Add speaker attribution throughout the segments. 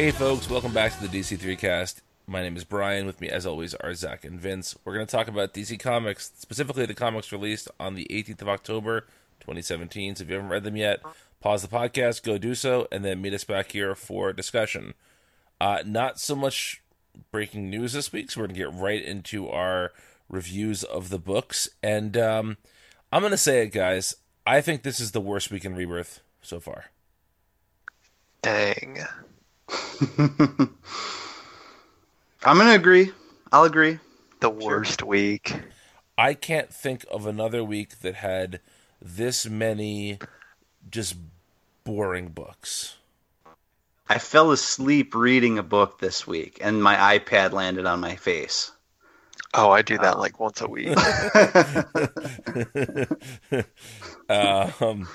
Speaker 1: Hey, folks, welcome back to the DC3 cast. My name is Brian. With me, as always, are Zach and Vince. We're going to talk about DC Comics, specifically the comics released on the 18th of October, 2017. So if you haven't read them yet, pause the podcast, go do so, and then meet us back here for discussion. Uh, not so much breaking news this week, so we're going to get right into our reviews of the books. And um, I'm going to say it, guys. I think this is the worst week in Rebirth so far.
Speaker 2: Dang.
Speaker 3: I'm gonna agree. I'll agree.
Speaker 2: The worst week.
Speaker 1: I can't think of another week that had this many just boring books.
Speaker 3: I fell asleep reading a book this week, and my iPad landed on my face.
Speaker 2: Oh, I do that like once a week.
Speaker 1: Um,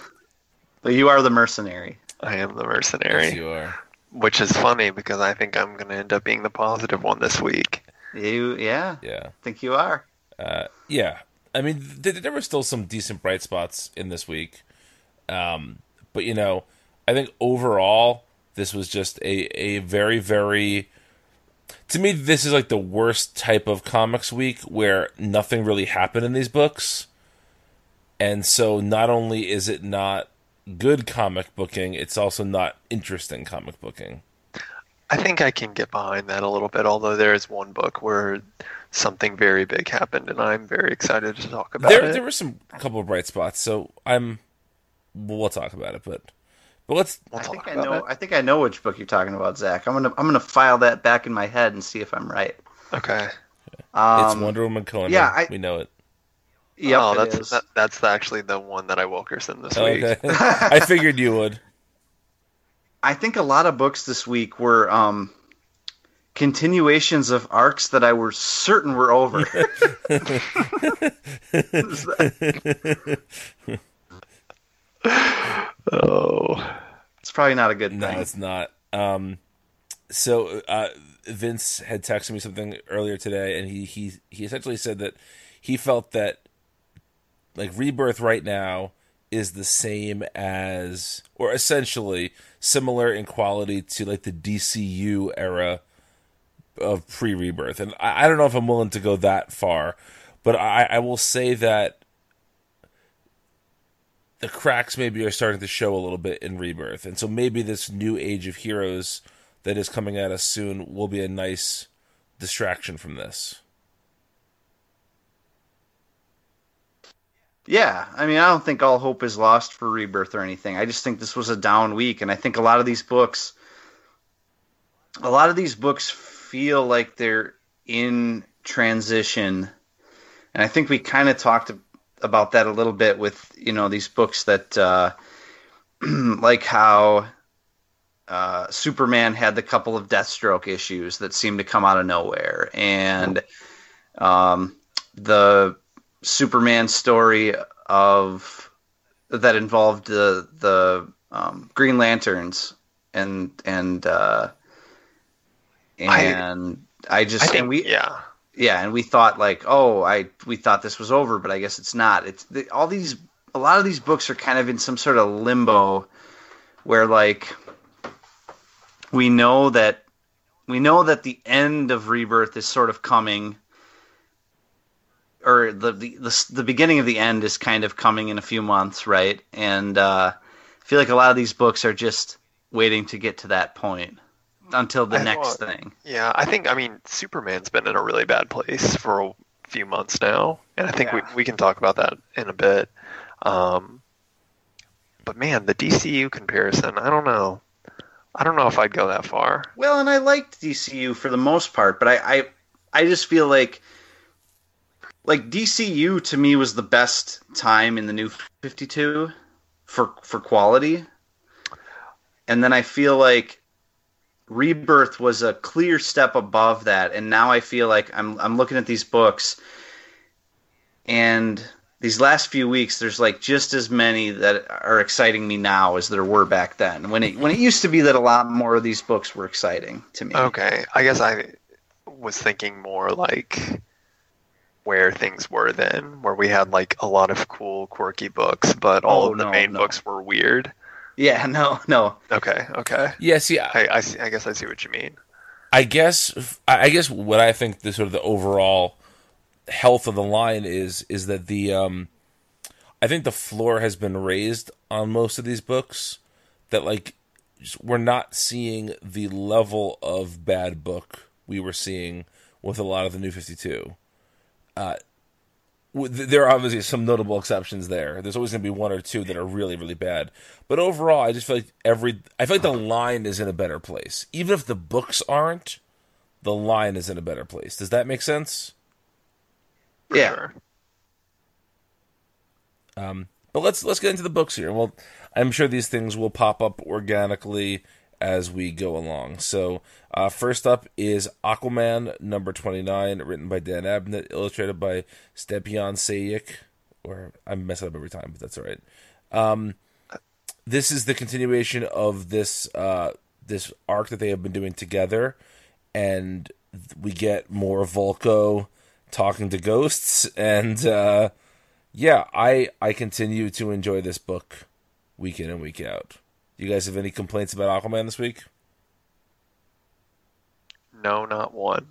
Speaker 3: But you are the mercenary.
Speaker 2: I am the
Speaker 1: yes,
Speaker 2: mercenary,
Speaker 1: you are.
Speaker 2: Which is funny because I think I'm going to end up being the positive one this week.
Speaker 3: You, yeah,
Speaker 1: Yeah,
Speaker 3: I think you are.
Speaker 1: uh, yeah. I mean, th- there were still some decent bright spots in this week, um, but you know, I think overall this was just a a very very. To me, this is like the worst type of comics week where nothing really happened in these books. And so not only is it not good comic booking, it's also not interesting comic booking.
Speaker 2: I think I can get behind that a little bit, although there is one book where something very big happened, and I'm very excited to talk about
Speaker 1: There
Speaker 2: it.
Speaker 1: there were some couple of bright spots, so I'm we'll talk about it, but but let's
Speaker 2: We'll
Speaker 3: I
Speaker 2: talk
Speaker 3: think I know.
Speaker 2: it.
Speaker 3: I think I know which book you're talking about, Zach. I'm gonna I'm gonna file that back in my head and see if I'm right.
Speaker 2: Okay.
Speaker 3: Um,
Speaker 1: it's Wonder Woman Conan.
Speaker 3: yeah, I-
Speaker 1: we know it.
Speaker 3: Yep,
Speaker 2: oh, that's that, that's actually the one that I Wilkerson this week.
Speaker 1: Okay. I figured you would.
Speaker 3: I think a lot of books this week were um, continuations of arcs that I were certain were over.
Speaker 2: Oh,
Speaker 3: it's probably not a good
Speaker 1: No,
Speaker 3: thing.
Speaker 1: it's not. Um, so uh, Vince had texted me something earlier today, and he he he essentially said that he felt that like Rebirth right now is the same as, or essentially similar in quality to like the DCU era of pre-Rebirth, and I, I don't know if I'm willing to go that far, but I, I will say that the cracks maybe are starting to show a little bit in Rebirth, and so maybe this new age of heroes that is coming at us soon will be a nice distraction from this.
Speaker 3: Yeah, I mean, I don't think all hope is lost for Rebirth or anything. I just think this was a down week, and I think a lot of these books, a lot of these books feel like they're in transition, and I think we kind of talked about that a little bit with you know these books that, uh, like how uh, Superman had the couple of Deathstroke issues that seemed to come out of nowhere, and um, the Superman story of that involved the the um, Green Lanterns and and uh, and I, just
Speaker 2: I think
Speaker 3: and we
Speaker 2: yeah.
Speaker 3: yeah and we thought like oh I we thought this was over but I guess it's not it's the, all these a lot of these books are kind of in some sort of limbo where like we know that we know that the end of rebirth is sort of coming or the, the the the beginning of the end is kind of coming in a few months, right? And uh, I feel like a lot of these books are just waiting to get to that point until the
Speaker 2: I
Speaker 3: next
Speaker 2: thought-
Speaker 3: thing.
Speaker 2: Yeah, I think I mean Superman's been in a really bad place for a few months now, and I think
Speaker 3: Yeah.
Speaker 2: we we can talk about that in a bit. Um, but man, the DCU comparison, I don't know. I don't know if I'd go that far.
Speaker 3: Well, and I liked DCU for the most part, but I I, I just feel like like DCU to me was the best time in the new 52 for for quality. And then I feel like Rebirth was a clear step above that and now I feel like I'm I'm looking at these books and these last few weeks there's like just as many that are exciting me now as there were back then. When it when it used to be that a lot more of these books were exciting to me.
Speaker 2: Okay, I guess I was thinking more like where things were then, where we had like a lot of cool, quirky books, but all
Speaker 3: Oh,
Speaker 2: of the
Speaker 3: no,
Speaker 2: main
Speaker 3: no.
Speaker 2: books were weird.
Speaker 3: Yeah, no, no.
Speaker 2: Okay, okay.
Speaker 1: Yeah, see, I,
Speaker 2: I, I, see, I guess I see what you mean.
Speaker 1: I guess I I guess what I think the sort of the overall health of the line is is that the um I think the floor has been raised on most of these books that like just- we're not seeing the level of bad book we were seeing with a lot of the new 52. Uh there are obviously some notable exceptions there. There's always going to be one or two that are really, really bad. But overall, I just feel like every I feel like the line is in a better place. Even if the books aren't, the line is in a better place. Does that make sense?
Speaker 2: For
Speaker 3: Yeah.
Speaker 2: sure.
Speaker 1: But let's let's get into the books here. Well, I'm sure these things will pop up organically as we go along. So, uh, first up is Aquaman number 29, written by Dan Abnett, illustrated by Stjepan Sejic. Or I mess it up every time, but that's all right. Um, this is the continuation of this uh, this arc that they have been doing together, and we get more Vulko talking to ghosts, and uh, yeah, I I continue to enjoy this book week in and week out. You guys have any complaints about Aquaman this week?
Speaker 2: No, not one.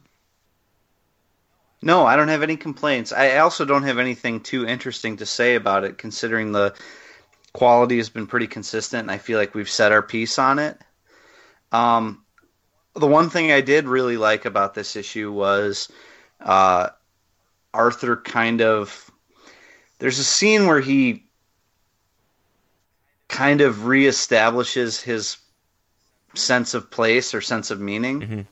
Speaker 3: No, I don't have any complaints. I also don't have anything too interesting to say about it, considering the quality has been pretty consistent, and I feel like we've set our piece on it. Um, the one thing I did really like about this issue was uh, Arthur kind of. There's a scene where he kind of reestablishes his sense of place or sense of meaning
Speaker 1: Mhm.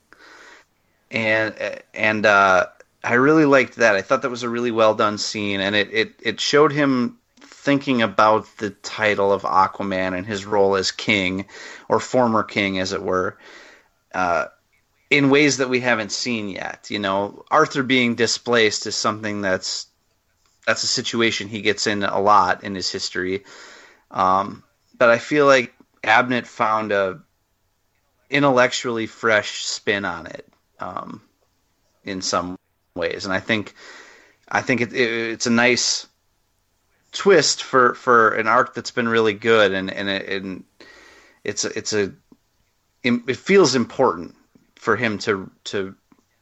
Speaker 3: and and uh, I really liked that. I thought that was a really well done scene, and it, it it showed him thinking about the title of Aquaman and his role as king or former king, as it were, uh, in ways that we haven't seen yet. You know, Arthur being displaced is something that's that's a situation he gets in a lot in his history. Um, but I feel like Abnett found a intellectually fresh spin on it um, in some ways, and I think I think it, it, it's a nice twist for, for an arc that's been really good, and and, it, and it's a, it's a it feels important for him to to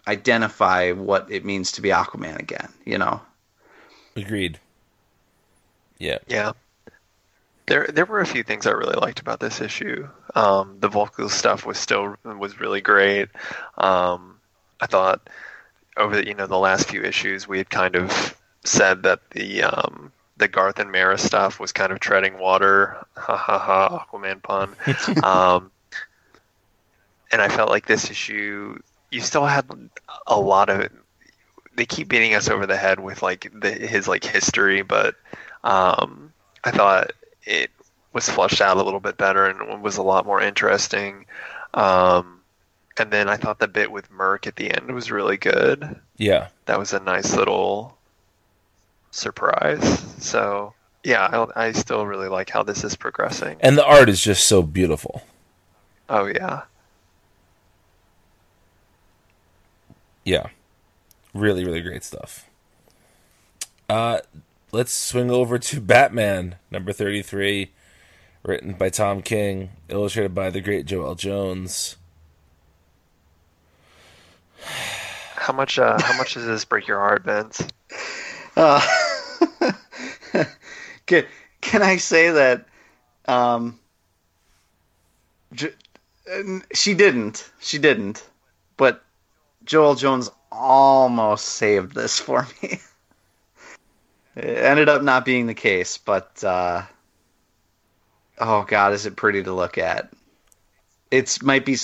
Speaker 3: identify what it means to be Aquaman again. You know.
Speaker 1: Agreed. Yeah.
Speaker 2: Yeah. There, there were a few things I really liked about this issue. Um, the Vulko stuff was still was really great. Um, I thought over the, you know the last few issues we had kind of said that the um, the Garth and Mera stuff was kind of treading water. Ha ha ha! Aquaman pun. um, and I felt like this issue, you still had a lot of. They keep beating us over the head with like the, his like history, but um, I thought it was flushed out a little bit better and was a lot more interesting. Um, and then I thought the bit with Merc at the end was really good.
Speaker 1: Yeah.
Speaker 2: That was a nice little surprise. So yeah, I, I still really like how this is progressing.
Speaker 1: And the art is just so beautiful.
Speaker 2: Oh yeah,
Speaker 1: Yeah. Really, really great stuff. Uh let's swing over to Batman, number thirty three, written by Tom King, illustrated by the great Joelle Jones.
Speaker 2: how much? Uh, how much does this break your heart, Vince?
Speaker 3: Uh, can, can I say that um, J- uh, she didn't. She didn't. But Joelle Jones almost saved this for me. it ended up not being the case, but uh, oh god, is it pretty to look at? It's might be.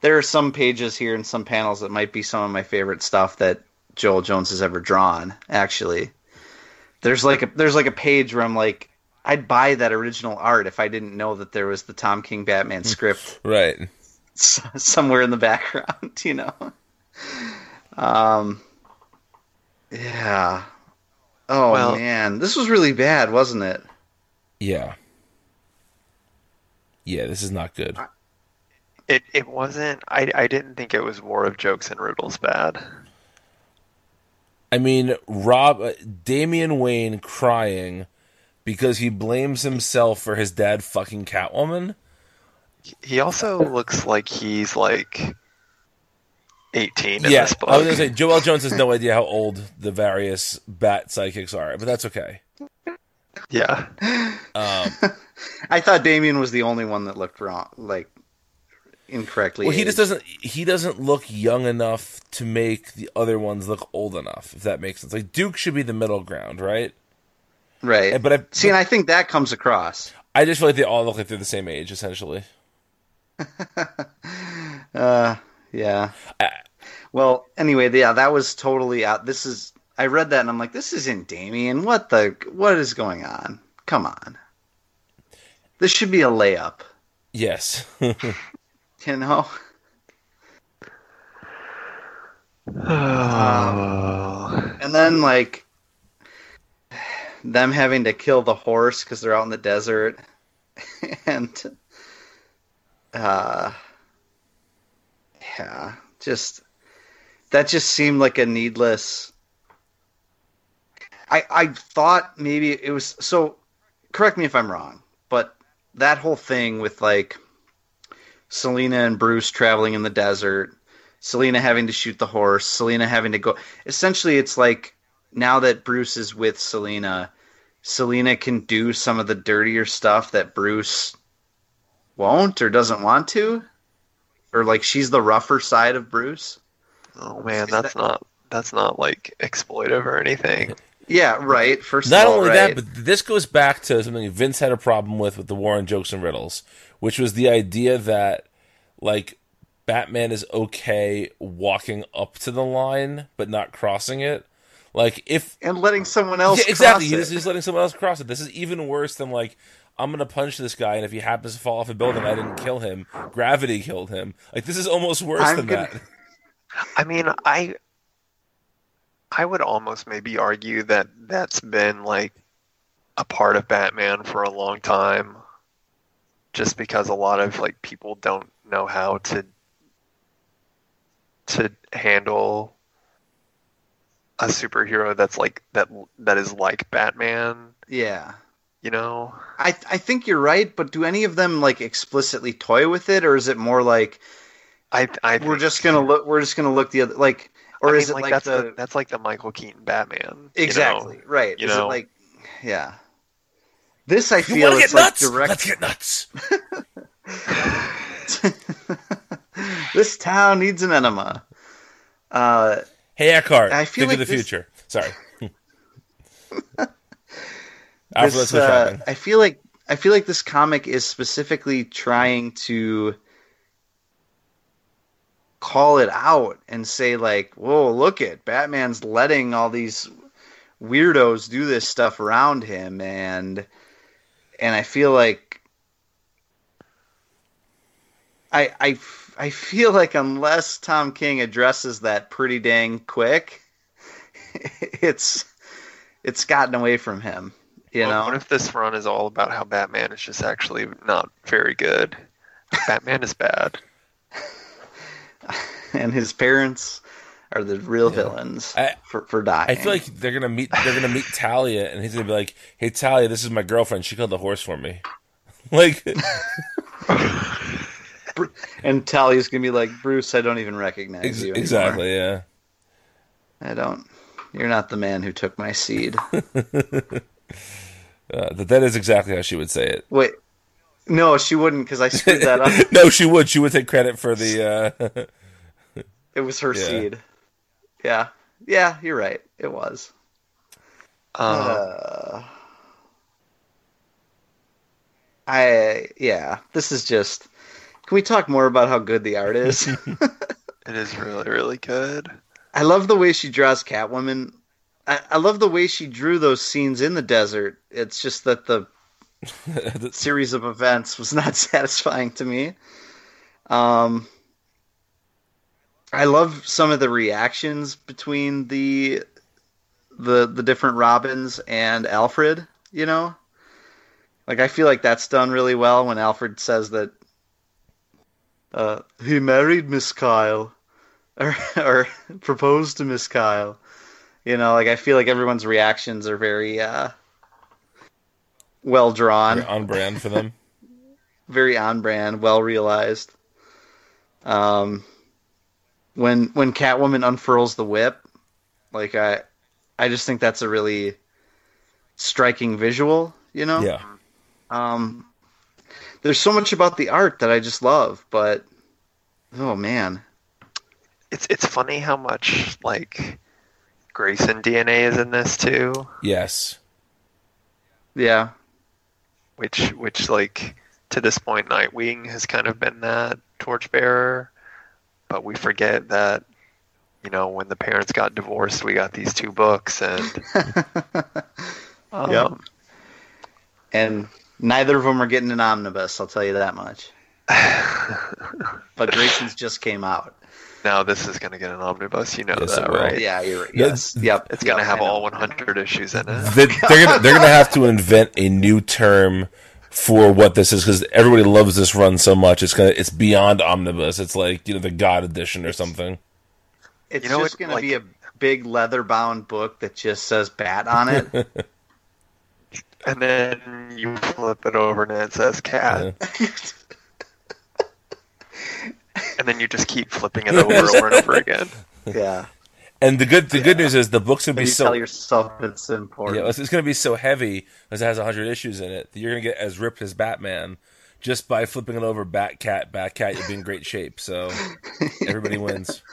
Speaker 3: There are some pages here and some panels that might be some of my favorite stuff that Joelle Jones has ever drawn. Actually, there's like a there's like a page where I'm like, I'd buy that original art if I didn't know that there was the Tom King Batman script
Speaker 1: Right.
Speaker 3: s- somewhere in the background, you know. Um, yeah. Oh
Speaker 2: Well-
Speaker 3: man, this was really bad, wasn't it?
Speaker 1: Yeah. Yeah, this is not good.
Speaker 2: It it wasn't. I I didn't think it was War of Jokes and Riddles bad.
Speaker 1: I mean, Rob uh, Damian Wayne crying because he blames himself for his dad fucking Catwoman.
Speaker 2: He also looks like he's like 18 in
Speaker 1: yeah,
Speaker 2: this book.
Speaker 1: I was gonna say Joelle Jones has no idea how old the various bat sidekicks are, but that's okay.
Speaker 2: yeah.
Speaker 1: Um,
Speaker 3: I thought Damian was the only one that looked wrong, like incorrectly.
Speaker 1: well, he just doesn't. He doesn't look young enough to make the other ones look old enough. If that makes sense, like Duke should be the middle ground, right?
Speaker 3: right.
Speaker 1: And- but I-
Speaker 3: see, and I think that comes across.
Speaker 1: I just feel like they all look like they're the same age, essentially.
Speaker 3: Uh, yeah.
Speaker 1: I-
Speaker 3: Well, anyway, yeah, that was totally out. This is. I read that and I'm like, this isn't Damian. What the? What is going on? Come on. This should be a layup.
Speaker 1: Yes.
Speaker 3: You know.
Speaker 2: Oh.
Speaker 3: And then like them having to kill the horse because they're out in the desert, and uh, yeah, just that just seemed like a needless. I I thought maybe it was so. Correct me if I'm wrong, but that whole thing with like Selina and Bruce traveling in the desert, Selina having to shoot the horse, Selina having to go. Essentially, it's like now that Bruce is with Selina, Selina can do some of the dirtier stuff that Bruce won't or doesn't want to, or like she's the rougher side of Bruce.
Speaker 2: Oh man, that's not that's not like exploitive or anything.
Speaker 3: Yeah, right. First
Speaker 1: Not
Speaker 3: of all,
Speaker 1: only
Speaker 3: right.
Speaker 1: that, but this goes back to something Vince had a problem with with the War on Jokes and Riddles, which was the idea that like Batman is okay walking up to the line but not crossing it. Like if
Speaker 3: and letting someone else
Speaker 1: yeah, exactly,
Speaker 3: cross
Speaker 1: he's
Speaker 3: it.
Speaker 1: just letting someone else cross it. This is even worse than like I'm gonna punch this guy, and if he happens to fall off a building, I didn't kill him. Gravity killed him. Like this is almost worse
Speaker 3: I'm
Speaker 1: than
Speaker 3: gonna-
Speaker 1: that.
Speaker 2: I mean, I I would almost maybe argue that that's been like a part of Batman for a long time just because a lot of like people don't know how to to handle a superhero that's like that that is like Batman,
Speaker 3: yeah.
Speaker 2: You know.
Speaker 3: I I think you're right, but do any of them like explicitly toy with it, or is it more like
Speaker 2: I I
Speaker 3: we're just gonna look we're just gonna look the other like, or
Speaker 2: I
Speaker 3: is
Speaker 2: mean,
Speaker 3: it like,
Speaker 2: that's
Speaker 3: the
Speaker 2: the that's like the Michael Keaton Batman. you know?
Speaker 3: exactly right?
Speaker 2: you
Speaker 3: is
Speaker 2: know?
Speaker 3: it like yeah? This I feel
Speaker 1: want to
Speaker 3: it's
Speaker 1: get
Speaker 3: like
Speaker 1: nuts?
Speaker 3: direct.
Speaker 1: Let's get nuts.
Speaker 3: this town needs an enema. Uh,
Speaker 1: Hey Eckhart,
Speaker 3: I feel
Speaker 1: think
Speaker 3: like
Speaker 1: of the
Speaker 3: this-
Speaker 1: future. Sorry.
Speaker 3: This, uh. I feel like I feel like this comic is specifically trying to call it out and say like, "Whoa, look at Batman's letting all these weirdos do this stuff around him," and and I feel like I I I feel like unless Tom King addresses that pretty dang quick, it's it's gotten away from him. You
Speaker 2: Well,
Speaker 3: know,
Speaker 2: What if this run is all about how Batman is just actually not very good? Batman is bad.
Speaker 3: and his parents are the real villains
Speaker 1: I-
Speaker 3: for for dying.
Speaker 1: I feel like they're gonna meet. They're gonna meet Talia, and he's gonna be like, "Hey, Talia, this is my girlfriend. She killed the horse for me." like,
Speaker 3: and Talia's gonna be like, Bruce, I don't even recognize
Speaker 1: ex-
Speaker 3: you. anymore.
Speaker 1: exactly, yeah.
Speaker 3: I don't. You're not the man who took my seed.
Speaker 1: Uh, that that is exactly how she would say it.
Speaker 3: Wait, no, she wouldn't because I screwed that up.
Speaker 1: no, she would. She would take credit for the. Uh,
Speaker 3: It was her
Speaker 1: Yeah.
Speaker 3: seed. Yeah, yeah, you're right. It was.
Speaker 2: Um,
Speaker 3: Uh, I yeah. This is just. Can we talk more about how good the art is?
Speaker 2: it is really, really good.
Speaker 3: I love the way she draws Catwoman. I, I love the way she drew those scenes in the desert. It's just that the series of events was not satisfying to me. Um, I love some of the reactions between the the the different Robins and Alfred. You know, like I feel like that's done really well when Alfred says that uh, he married Miss Kyle or or proposed to Miss Kyle, You know, like I feel like everyone's reactions are very uh, well drawn,
Speaker 1: You're on brand for them.
Speaker 3: very on brand, well realized. Um, when when Catwoman unfurls the whip, like I, I just think that's a really striking visual. You know,
Speaker 1: Yeah.
Speaker 3: Um, there's so much about the art that I just love, but oh man,
Speaker 2: It's it's funny how much like Grayson DNA is in this too,
Speaker 1: Yes.
Speaker 3: yeah,
Speaker 2: which which like to this point Nightwing has kind of been that torchbearer, but we forget that you know when the parents got divorced, we got these two books and um,
Speaker 3: Yep. and neither of them are getting an omnibus. I'll tell you that much. But Grayson's just came out.
Speaker 2: now this is going to get an omnibus, you know
Speaker 1: Yes,
Speaker 2: that, right?
Speaker 3: Yeah, you're right.
Speaker 1: Yeah,
Speaker 3: Yes, yep.
Speaker 2: It's going to
Speaker 3: yep,
Speaker 2: have all 100 issues in it.
Speaker 1: They- they're gonna they're gonna have to invent a new term for what this is because everybody loves this run so much. It's gonna it's beyond omnibus. It's like you know the God edition or something.
Speaker 3: It's
Speaker 2: You know
Speaker 3: just
Speaker 2: what,
Speaker 3: going to
Speaker 2: like-
Speaker 3: be a big leather bound book that just says "bat" on it.
Speaker 2: And then you flip it over and it says cat. and then you just keep flipping it over over and over again.
Speaker 3: yeah,
Speaker 1: And the good the good news is the book's gonna be
Speaker 3: you
Speaker 1: so
Speaker 3: tell yourself it's important.
Speaker 1: yeah it's, it's gonna be so heavy because it has hundred issues in it that you're gonna get as ripped as Batman just by flipping it over. Bat cat, bat cat. You'll be in great shape. So everybody wins.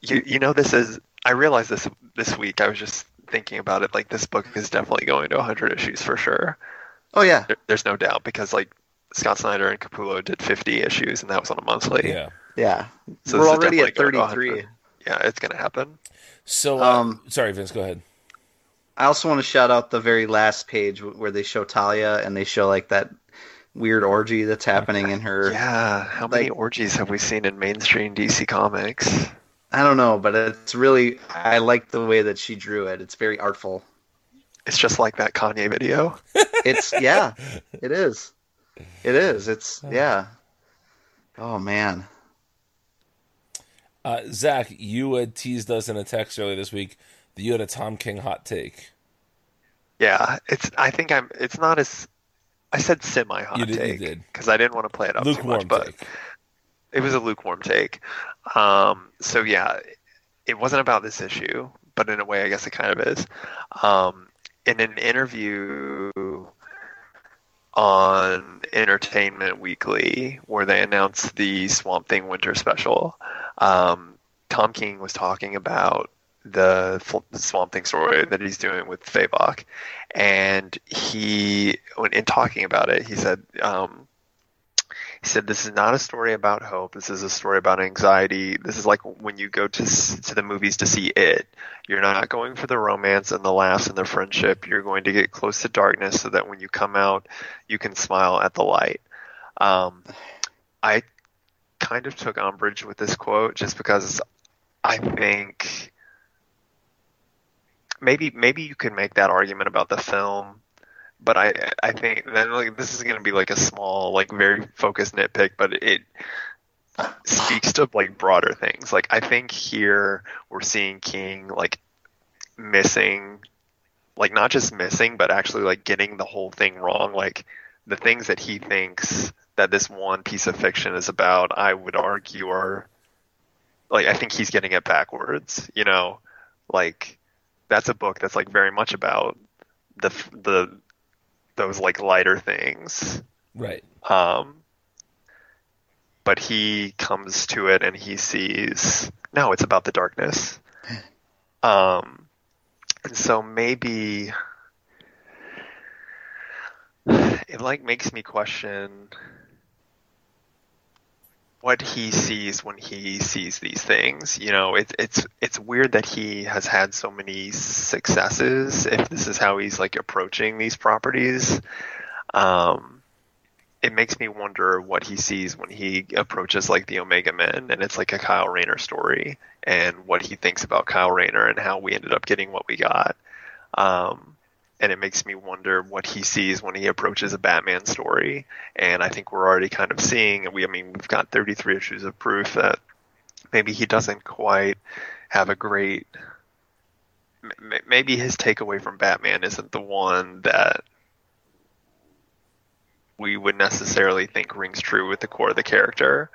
Speaker 2: You you know this is I realized this this week. I was just thinking about it. Like this book is definitely going to 100 issues for sure.
Speaker 3: Oh yeah,
Speaker 2: There, there's no doubt because like Scott Snyder and Capullo did 50 issues and that was on a monthly.
Speaker 1: Yeah.
Speaker 3: yeah.
Speaker 2: So
Speaker 3: We're already at
Speaker 2: definitely going to
Speaker 3: 33.
Speaker 2: 100. Yeah, it's gonna happen.
Speaker 1: So uh,
Speaker 3: Um,
Speaker 1: sorry, Vince. Go ahead.
Speaker 3: I also want to shout out the very last page where they show Talia and they show like that weird orgy that's happening in her.
Speaker 2: Yeah, how many orgies have we seen in mainstream DC comics?
Speaker 3: I don't know, but it's really I like the way that she drew it. It's very artful.
Speaker 2: It's just like that Kanye video.
Speaker 3: It's yeah, it is. It is. It's yeah. Oh man.
Speaker 1: Uh, Zach, you had teased us in a text earlier this week that you had a Tom King hot take.
Speaker 2: Yeah, it's. I think I'm. It's not as. I said semi hot
Speaker 1: You did-
Speaker 2: take
Speaker 1: did.
Speaker 2: because I didn't want to play it up too much, but
Speaker 1: take.
Speaker 2: it was a lukewarm take. Um, so yeah, it wasn't about this issue, but in a way, I guess it kind of is. Um, in an interview on Entertainment Weekly, where they announced the Swamp Thing Winter Special, um, Tom King was talking about the Swamp Thing story that he's doing with Fabok, and he, when in talking about it, he said. Um, he said, "This is not a story about hope. This is a story about anxiety. This is like when you go to to the movies to see it. You're not going for the romance and the laughs and the friendship. You're going to get close to darkness so that when you come out, you can smile at the light." Um, I kind of took umbrage with this quote just because I think maybe maybe you could make that argument about the film but I I think then like this is gonna be like a small like very focused nitpick, but it speaks to like broader things. Like I think here we're seeing King like missing like not just missing but actually like getting the whole thing wrong. Like the things that he thinks that this one piece of fiction is about, I would argue are like I think he's getting it backwards, you know? Like that's a book that's like very much about the the those like lighter things.
Speaker 1: Right.
Speaker 2: Um, but he comes to it and he sees no, it's about the darkness. Um, and so maybe it like makes me question what he sees when he sees these things. You know, it's it's it's weird that he has had so many successes. If this is how he's like approaching these properties, um, it makes me wonder what he sees when he approaches like the Omega Men, and it's like a Kyle Rayner story, and what he thinks about Kyle Rayner and how we ended up getting what we got. Um, and it makes me wonder what he sees when he approaches a Batman story. And I think we're already kind of seeing, we, I mean, we've got 33 issues of proof that maybe he doesn't quite have a great maybe his takeaway from Batman isn't the one that we would necessarily think rings true with the core of the character.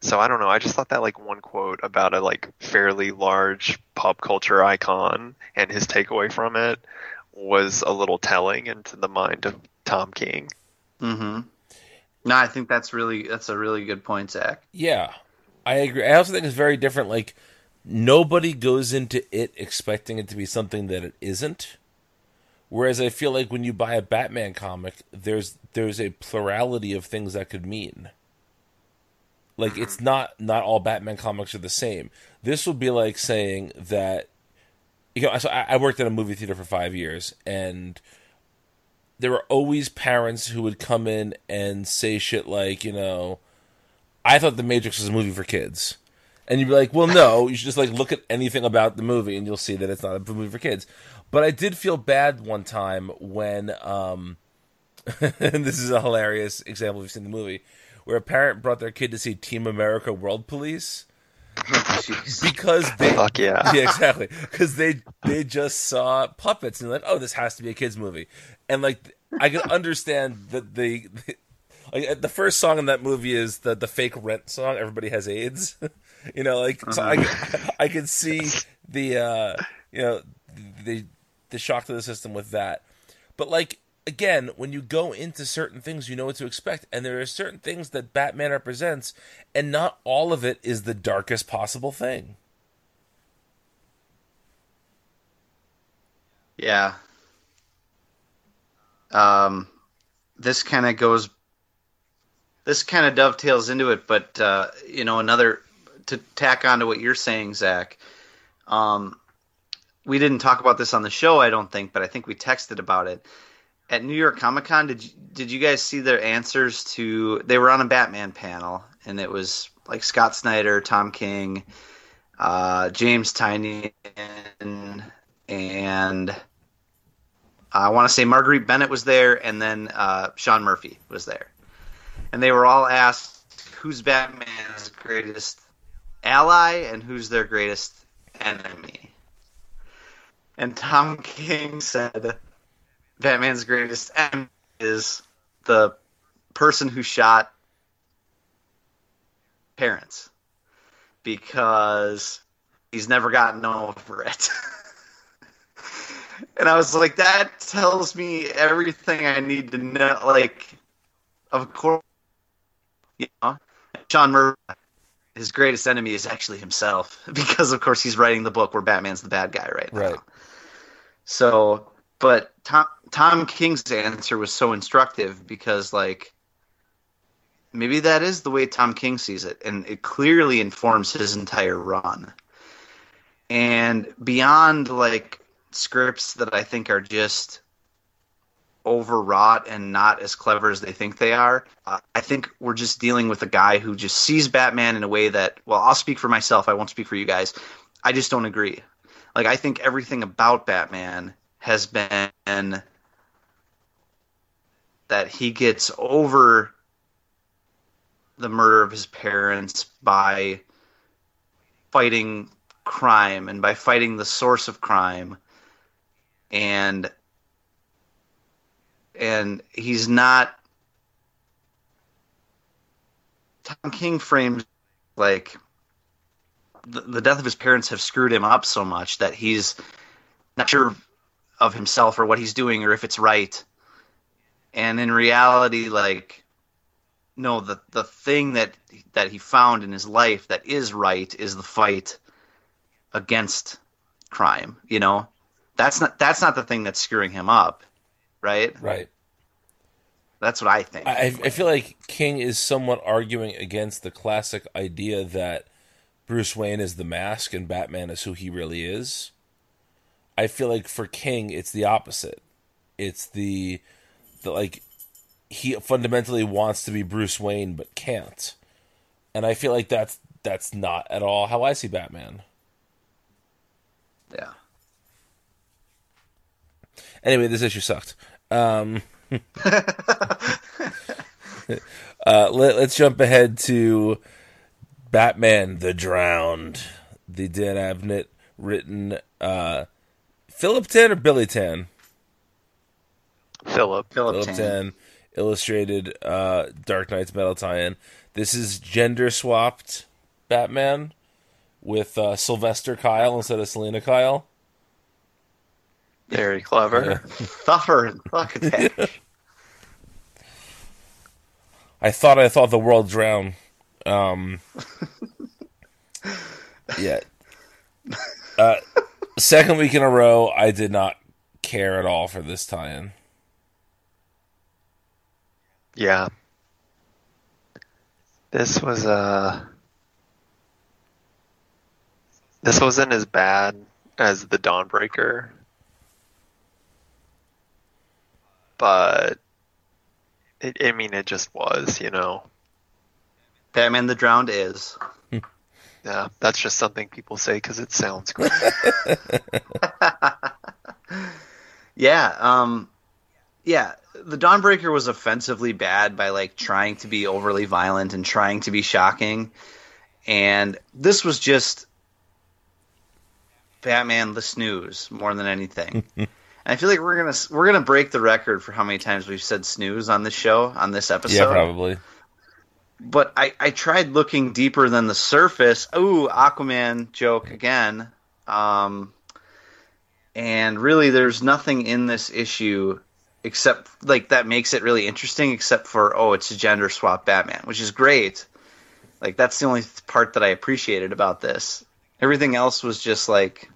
Speaker 2: So I don't know. I just thought that like one quote about a like fairly large pop culture icon and his takeaway from it was a little telling into the mind of Tom King.
Speaker 3: Mm-hmm. No, I think that's really that's a really good point, Zach.
Speaker 1: Yeah, I agree. I also think it's very different. Like nobody goes into it expecting it to be something that it isn't. Whereas I feel like when you buy a Batman comic, there's there's a plurality of things that could mean. Like it's not not all Batman comics are the same. This would be like saying that you know. So I, I worked at a movie theater for five years, and there were always parents who would come in and say shit like, you know, I thought The Matrix was a movie for kids. And you'd be like, well, no, you should just like look at anything about the movie and you'll see that it's not a movie for kids. But I did feel bad one time when, um, and this is a hilarious example if you've seen the movie, where a parent brought their kid to see Team America World Police. Because they
Speaker 2: Fuck yeah.
Speaker 1: yeah exactly. Because they they just saw puppets and like oh this has to be a kids movie. And like I can understand that the, the like the first song in that movie is the the fake rent song everybody has AIDS. You know like so I I could see the uh you know the the shock to the system with that. But like again when you go into certain things you know what to expect and there are certain things that Batman represents and not all of it is the darkest possible thing
Speaker 3: Yeah. Um, this kind of goes. This kind of dovetails into it, but uh, you know, another to tack on to what you're saying, Zach. Um, we didn't talk about this on the show, I don't think, but I think we texted about it at New York Comic Con. Did you, did you guys see their answers to? They were on a Batman panel, and it was like Scott Snyder, Tom King, uh, James Tynion, and I want to say Marguerite Bennett was there, and then uh, Sean Murphy was there, and they were all asked who's Batman's greatest ally and who's their greatest enemy. And Tom King said Batman's greatest enemy is the person who shot parents because he's never gotten over it. and I was like, that tells me everything I need to know. Like, of course, you know, Sean Murphy, his greatest enemy is actually himself because, of course, he's writing the book where Batman's the bad guy right now.
Speaker 1: Right.
Speaker 3: So, but Tom Tom King's answer was so instructive because, like, maybe that is the way Tom King sees it, and it clearly informs his entire run. And beyond like scripts that I think are just overwrought and not as clever as they think they are. Uh, I think we're just dealing with a guy who just sees Batman in a way that, well, I'll speak for myself. I won't speak for you guys. I just don't agree. Like, I think everything about Batman has been that he gets over the murder of his parents by fighting crime and by fighting the source of crime. And and he's not Tom King frames like the, the death of his parents have screwed him up so much that he's not sure of himself or what he's doing or if it's right. And in reality, like no, the the thing that that he found in his life that is right is the fight against crime. You know, that's not that's not the thing that's screwing him up, right?
Speaker 1: right
Speaker 3: That's what I think.
Speaker 1: I, I feel like King is somewhat arguing against the classic idea that Bruce Wayne is the mask and Batman is who he really is. I feel like for King, it's the opposite. It's the, the like, he fundamentally wants to be Bruce Wayne but can't, and I feel like that's that's not at all how I see Batman.
Speaker 3: yeah.
Speaker 1: Anyway, this issue sucked. Um, uh, let, us jump ahead to Batman: The Drowned, the Dan Abnett written uh, Philip Tan or Billy Tan?
Speaker 2: Philip.
Speaker 3: Philip
Speaker 1: Philip
Speaker 3: Tan.
Speaker 1: Tan illustrated uh, Dark Nights Metal tie-in. This is gender swapped Batman with uh, Sylvester Kyle instead of Selina Kyle.
Speaker 2: Very clever.
Speaker 3: Thuffer, fuck attack.
Speaker 1: I thought I thought the world drowned. Um, yeah. Uh, second week in a row, I did not care at all for this tie-in.
Speaker 2: Yeah. This was uh This wasn't as bad as the Dawnbreaker. But it, I mean it just was, you know.
Speaker 3: Batman the Drowned is.
Speaker 2: Yeah, that's just something people say cuz it sounds great.
Speaker 3: Yeah, um, yeah. The Dawnbreaker was offensively bad by like trying to be overly violent and trying to be shocking, and this was just Batman the snooze more than anything. and I feel like we're gonna we're gonna break the record for how many times we've said snooze on this show on this episode.
Speaker 1: yeah, probably.
Speaker 3: But I, I tried looking deeper than the surface. Ooh, Aquaman joke again. Um, and really, there's nothing in this issue except like that makes it really interesting. Except for oh, it's a gender swap Batman, which is great. Like that's the only part that I appreciated about this. Everything else was just like,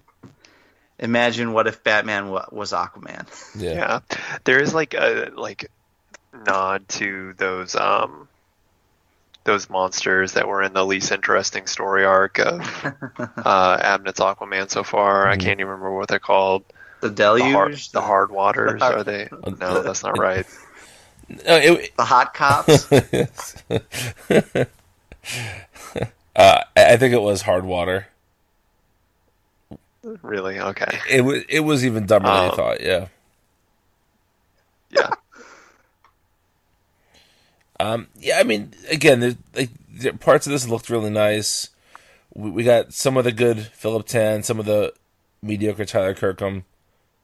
Speaker 3: imagine what if Batman wa- was Aquaman.
Speaker 1: Yeah.
Speaker 2: yeah. There is like a like nod to those um those monsters that were in the least interesting story arc of uh Abnett's Aquaman so far. I
Speaker 1: Mhm.
Speaker 2: can't even remember what they're called.
Speaker 3: The
Speaker 2: The
Speaker 3: deluge,
Speaker 2: hard, the hard waters
Speaker 3: the-
Speaker 2: are they? No, that's not right.
Speaker 1: No, it,
Speaker 3: the hot cops.
Speaker 1: uh, I I think it was hard water.
Speaker 2: Really? Okay.
Speaker 1: It was it was even dumber than I
Speaker 2: Um,
Speaker 1: thought. Yeah.
Speaker 2: Yeah.
Speaker 1: Um, yeah, I mean, again, there's, like parts of this looked really nice. We, we got some of the good Philip Tan, some of the mediocre Tyler Kirkham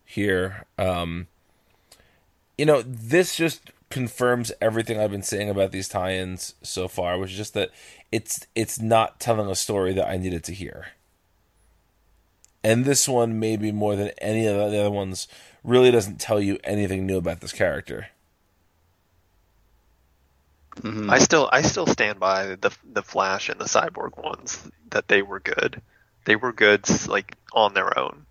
Speaker 1: here. Um, you know, this just confirms everything I've been saying about these tie-ins so far, which is just that it's it's not telling a story that I needed to hear. And this one, maybe more than any of the other ones, really doesn't tell you anything new about this character.
Speaker 3: Mhm.
Speaker 2: I still I still stand by the the Flash and the Cyborg ones that they were good. They were good like on their own.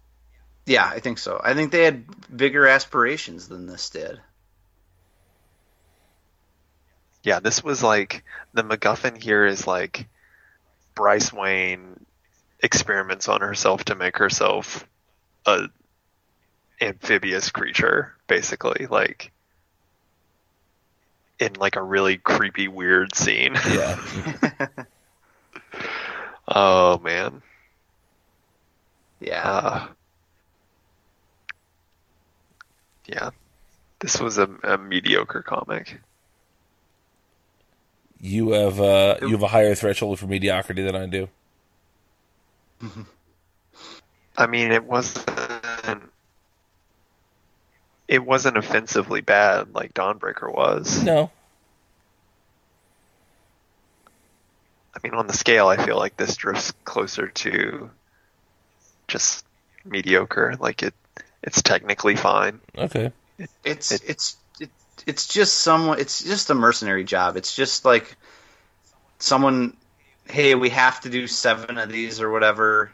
Speaker 3: Yeah, I think so. I think they had bigger aspirations than this did.
Speaker 2: Yeah, this was like the MacGuffin here is like Bryce Wayne experiments on herself to make herself a amphibious creature, basically, like in like a really creepy, weird scene.
Speaker 1: Yeah.
Speaker 2: oh man.
Speaker 3: Yeah.
Speaker 2: Uh, yeah, this was a, a mediocre comic.
Speaker 1: You have uh, you have a higher threshold for mediocrity than I do.
Speaker 2: I mean, it wasn't. It wasn't offensively bad like Dawnbreaker was.
Speaker 1: No,
Speaker 2: I mean, on the scale, I feel like this drifts closer to just mediocre. Like it, it's technically fine.
Speaker 1: okay,
Speaker 3: it's
Speaker 2: it-
Speaker 3: it's it, it's just someone. It's just a mercenary job. It's just like someone. Hey, we have to do seven of these or whatever.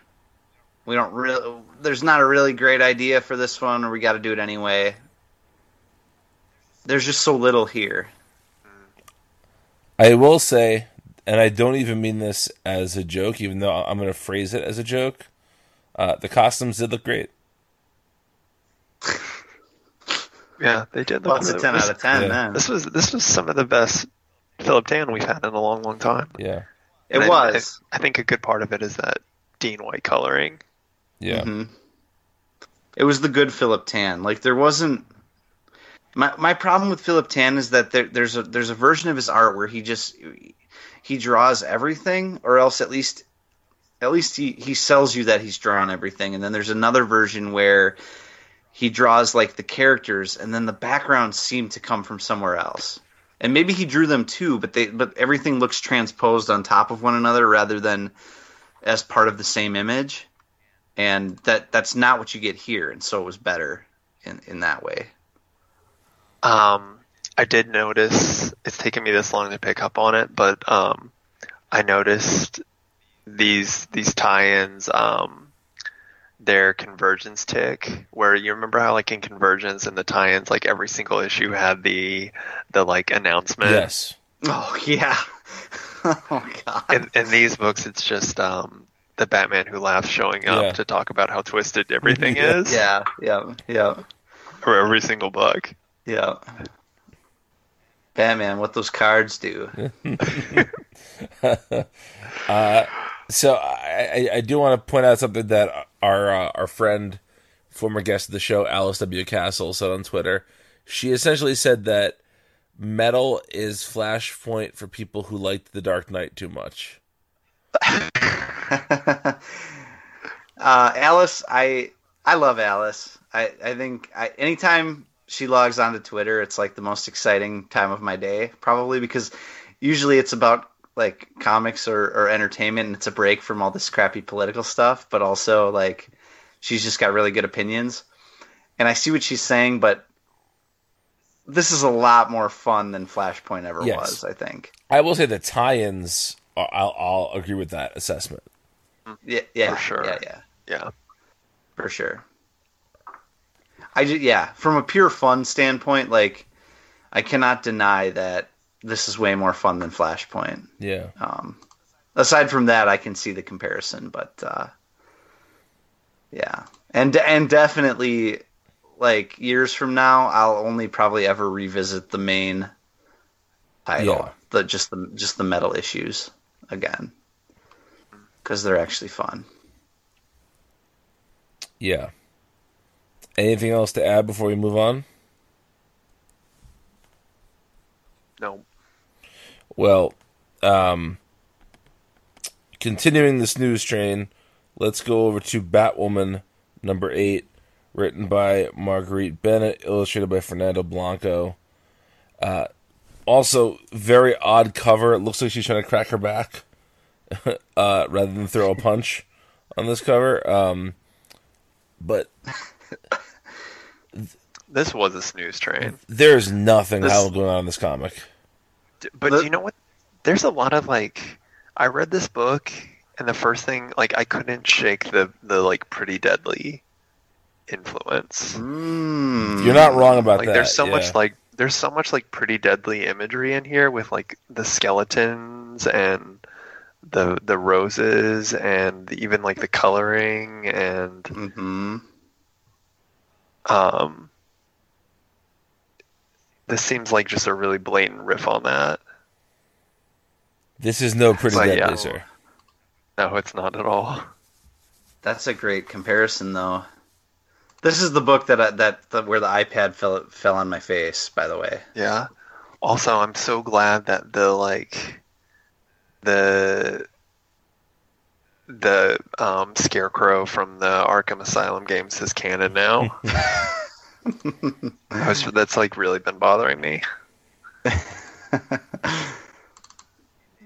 Speaker 3: We don't really. There's not a really great idea for this one, or we got to do it anyway. There's just so little here.
Speaker 1: I will say, and I don't even mean this as a joke, even though I'm going to phrase it as a joke. Uh, the costumes did look great.
Speaker 2: Yeah, they did.
Speaker 3: Well,
Speaker 2: look
Speaker 3: it's a ten out of ten.
Speaker 1: Yeah.
Speaker 3: Then
Speaker 2: This was this was some of the best Philip Tan we've had in a long, long time.
Speaker 1: Yeah,
Speaker 3: it
Speaker 2: And I-
Speaker 3: was.
Speaker 2: I, I think a good part of it is that Dean White coloring.
Speaker 1: yeah,
Speaker 3: Mhm. It was the good Philip Tan. Like there wasn't. My my problem with Philip Tan is that there, there's a there's a version of his art where he just he draws everything, or else at least at least he he sells you that he's drawn everything, and then there's another version where he draws like the characters, and then the backgrounds seem to come from somewhere else. And maybe he drew them too, but they but everything looks transposed on top of one another rather than as part of the same image. And that that's not what you get here, and so it was better in in that way.
Speaker 2: Um, I did notice it's taken me this long to pick up on it, but um, I noticed these these tie-ins, um, their convergence tick, where you remember how like in convergence and the tie-ins, like every single issue had the the like announcement.
Speaker 1: Yes.
Speaker 3: Oh yeah. oh god.
Speaker 2: In, in these books, it's just um, the Batman who laughs showing up
Speaker 1: Yeah.
Speaker 2: to talk about how twisted everything
Speaker 1: Yeah.
Speaker 2: is.
Speaker 3: yeah, yeah, yeah,
Speaker 2: For every single book.
Speaker 3: Yeah. Batman, what those cards do.
Speaker 1: So I, I, I do want to point out something that our uh, our friend, former guest of the show, Alice W. Castle, said on Twitter. She essentially said that metal is Flashpoint for people who liked The Dark Knight too much.
Speaker 3: uh, Alice, I I love Alice. I I think I, anytime she logs onto Twitter, it's like the most exciting time of my day, probably because usually it's about like comics or, or entertainment, and it's a break from all this crappy political stuff. But also like she's just got really good opinions, and I see what she's saying, but. This is a lot more fun than Flashpoint ever
Speaker 1: Yes.
Speaker 3: was, I think.
Speaker 1: I will say the tie-ins. I'll, I'll, I'll agree with that assessment. Mm-hmm.
Speaker 3: Yeah, yeah,
Speaker 2: For sure.
Speaker 3: yeah, yeah.
Speaker 2: Yeah.
Speaker 3: for sure. I just, yeah, from a pure fun standpoint, like I cannot deny that this is way more fun than Flashpoint.
Speaker 1: Yeah.
Speaker 3: Um, aside from that, I can see the comparison, but uh, yeah, and and definitely like years from now, I'll only probably ever revisit the main title,
Speaker 1: Yeah.
Speaker 3: the just the just the metal issues again because they're actually fun.
Speaker 1: Yeah. Anything else to add before we move on?
Speaker 2: No.
Speaker 1: Well, um, continuing this news train, let's go over to Batwoman number eight, written by Marguerite Bennett, illustrated by Fernando Blanco. Uh, also, very odd cover. It looks like she's trying to crack her back uh, rather than throw a punch on this cover. Um, but
Speaker 2: This was a snooze train.
Speaker 1: there's nothing
Speaker 3: This-
Speaker 1: hell going on in this comic.
Speaker 2: But
Speaker 3: The-
Speaker 2: you know what? There's a lot of like I read this book and the first thing like I couldn't shake the the like pretty deadly influence.
Speaker 3: Mm.
Speaker 1: You're not wrong about
Speaker 2: Like
Speaker 1: that.
Speaker 2: there's so
Speaker 1: yeah.
Speaker 2: much like there's so much like pretty deadly imagery in here with like the skeletons and the the roses and even like the coloring and
Speaker 3: hmm
Speaker 2: um this seems like just a really blatant riff on that.
Speaker 1: This is no pretty
Speaker 2: But,
Speaker 1: deadly,
Speaker 2: yeah.
Speaker 1: sir.
Speaker 2: No, it's not at all.
Speaker 3: That's a great comparison, though. This is the book that I, that, that where the iPad fell fell on my face. By the way,
Speaker 2: Yeah. Also, I'm so glad that the like the the um, scarecrow from the Arkham Asylum games is canon now. Was, that's like really been bothering me.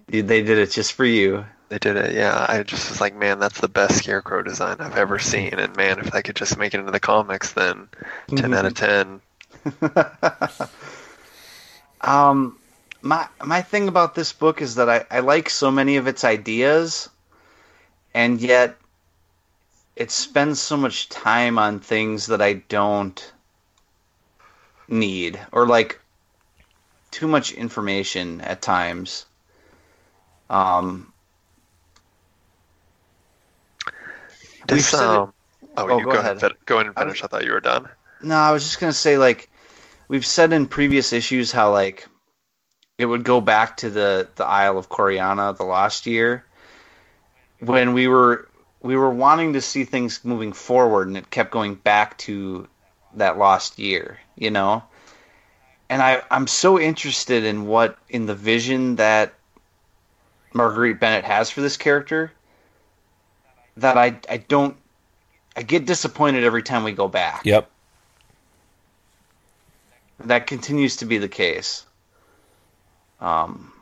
Speaker 3: they did it just for you.
Speaker 2: They did it, yeah. I just was like, man, that's the best scarecrow design I've ever seen. And man, if I could just make it into the comics, then 10 out of 10.
Speaker 3: Um, my my thing about this book is that I, I like so many of its ideas, and yet it spends so much time on things that I don't need, or like too much information at times. Um, We've
Speaker 2: This,
Speaker 3: said it-
Speaker 2: um, oh,
Speaker 3: Oh,
Speaker 2: you
Speaker 3: go
Speaker 2: go,
Speaker 3: ahead.
Speaker 2: ahead. Go ahead and
Speaker 3: I was-
Speaker 2: finish. I thought you were done.
Speaker 3: No, I was just gonna say like we've said in previous issues how like it would go back to the the Isle of Coryana the last year when we were we were wanting to see things moving forward and it kept going back to that lost year, you know? And I I'm so interested in what in the vision that Marguerite Bennett has for this character that I I don't I get disappointed every time we go back
Speaker 1: Yep.
Speaker 3: that continues to be the case. Um,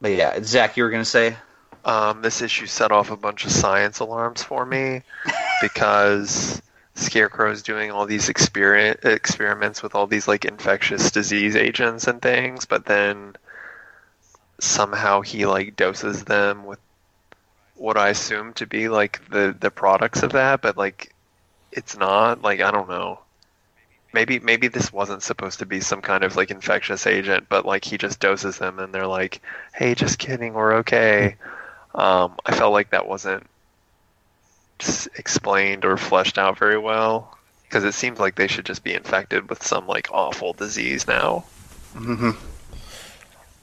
Speaker 3: but yeah, Zach, you were gonna say?
Speaker 2: Um, this issue set off a bunch of science alarms for me because Scarecrow's doing all these experiment experiments with all these like infectious disease agents and things, but then somehow he like doses them with what I assume to be like the the products of that, but like it's not. Like I don't know. Maybe maybe this wasn't supposed to be some kind of like infectious agent, but like he just doses them and they're like, "Hey, just kidding, we're okay." Um, I felt like that wasn't explained or fleshed out very well because it seems like they should just be infected with some like awful disease now.
Speaker 3: Mm-hmm.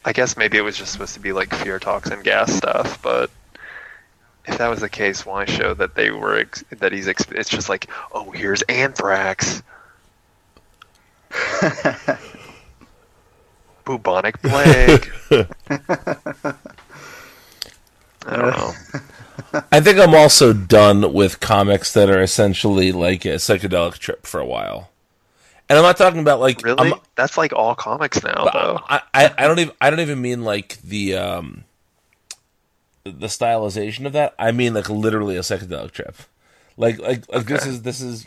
Speaker 2: I guess maybe it was just supposed to be like fear toxin gas stuff, but if that was the case, why show that they were ex- that he's ex- it's just like oh here's anthrax, bubonic plague. I don't know.
Speaker 1: I think I'm also done with comics that are essentially like a psychedelic trip for a while. And I'm not talking about like
Speaker 2: Really,
Speaker 1: I'm-
Speaker 2: that's like all comics now, though.
Speaker 1: I, I, I don't even I don't even mean like the um the stylization of that. I mean like literally a psychedelic trip. Like like like this is this is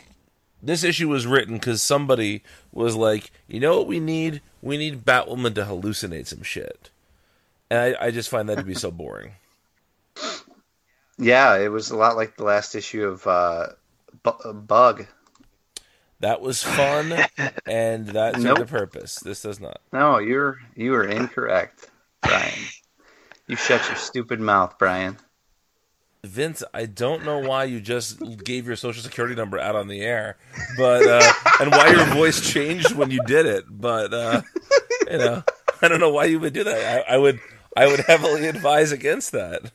Speaker 1: this issue was written because somebody was like, you know what we need? We need Batwoman to hallucinate some shit. And I, I just find that to be so boring.
Speaker 3: Yeah, it was a lot like the last issue of uh, Bu- Bug.
Speaker 1: That was fun, and that served
Speaker 3: Nope.
Speaker 1: the purpose. This does not.
Speaker 3: No, you're you are incorrect, Brian. You shut your stupid mouth, Brian.
Speaker 1: Vince, I don't know why you just gave your social security number out on the air, but uh, and why your voice changed when you did it. But uh, you know, I don't know why you would do that. I, I would, I would heavily advise against that.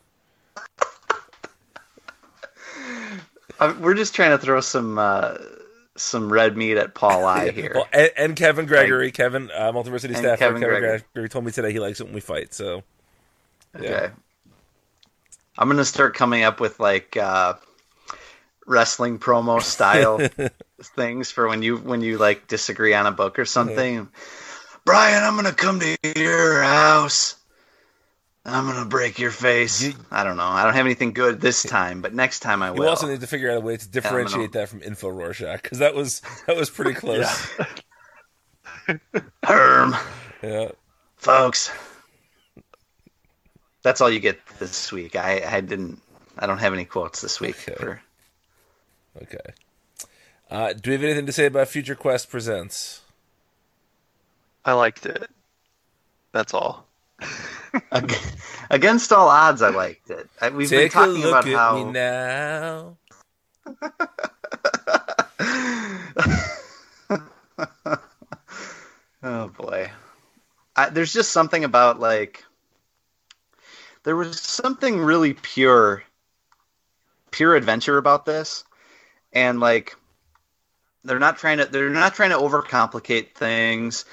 Speaker 3: Uh, We're just trying to throw some uh, some red meat at Paul I here.
Speaker 1: Well, and, and Kevin Gregory, Kevin, uh, Multiversity staff,
Speaker 3: Kevin
Speaker 1: Kevin,
Speaker 3: Gregory.
Speaker 1: Gregory told me today he likes it when we fight. So
Speaker 3: Okay. I'm gonna start coming up with like uh, wrestling promo style things for when you when you like disagree on a book or something. Brian, I'm gonna come to your house. I'm gonna break your face.
Speaker 1: You-
Speaker 3: I don't know. I don't have anything good this time, but next time I
Speaker 1: you
Speaker 3: will.
Speaker 1: also need to figure out a way to differentiate that from Info Rorschach because that was that was pretty close.
Speaker 3: Herm,
Speaker 1: yeah.
Speaker 3: folks. That's all you get this week. I, I didn't. I don't have any quotes this week
Speaker 1: Okay.
Speaker 3: for
Speaker 1: Okay. Uh, do we have anything to say about Future Quest Presents?
Speaker 2: I liked it. That's all.
Speaker 3: Ag- Against all odds, I liked it. We've been
Speaker 1: Take a
Speaker 3: talking about how
Speaker 1: now.
Speaker 3: Oh boy, I, there's just something about like there was something really pure, pure adventure about this, and like they're not trying to they're not trying to overcomplicate things.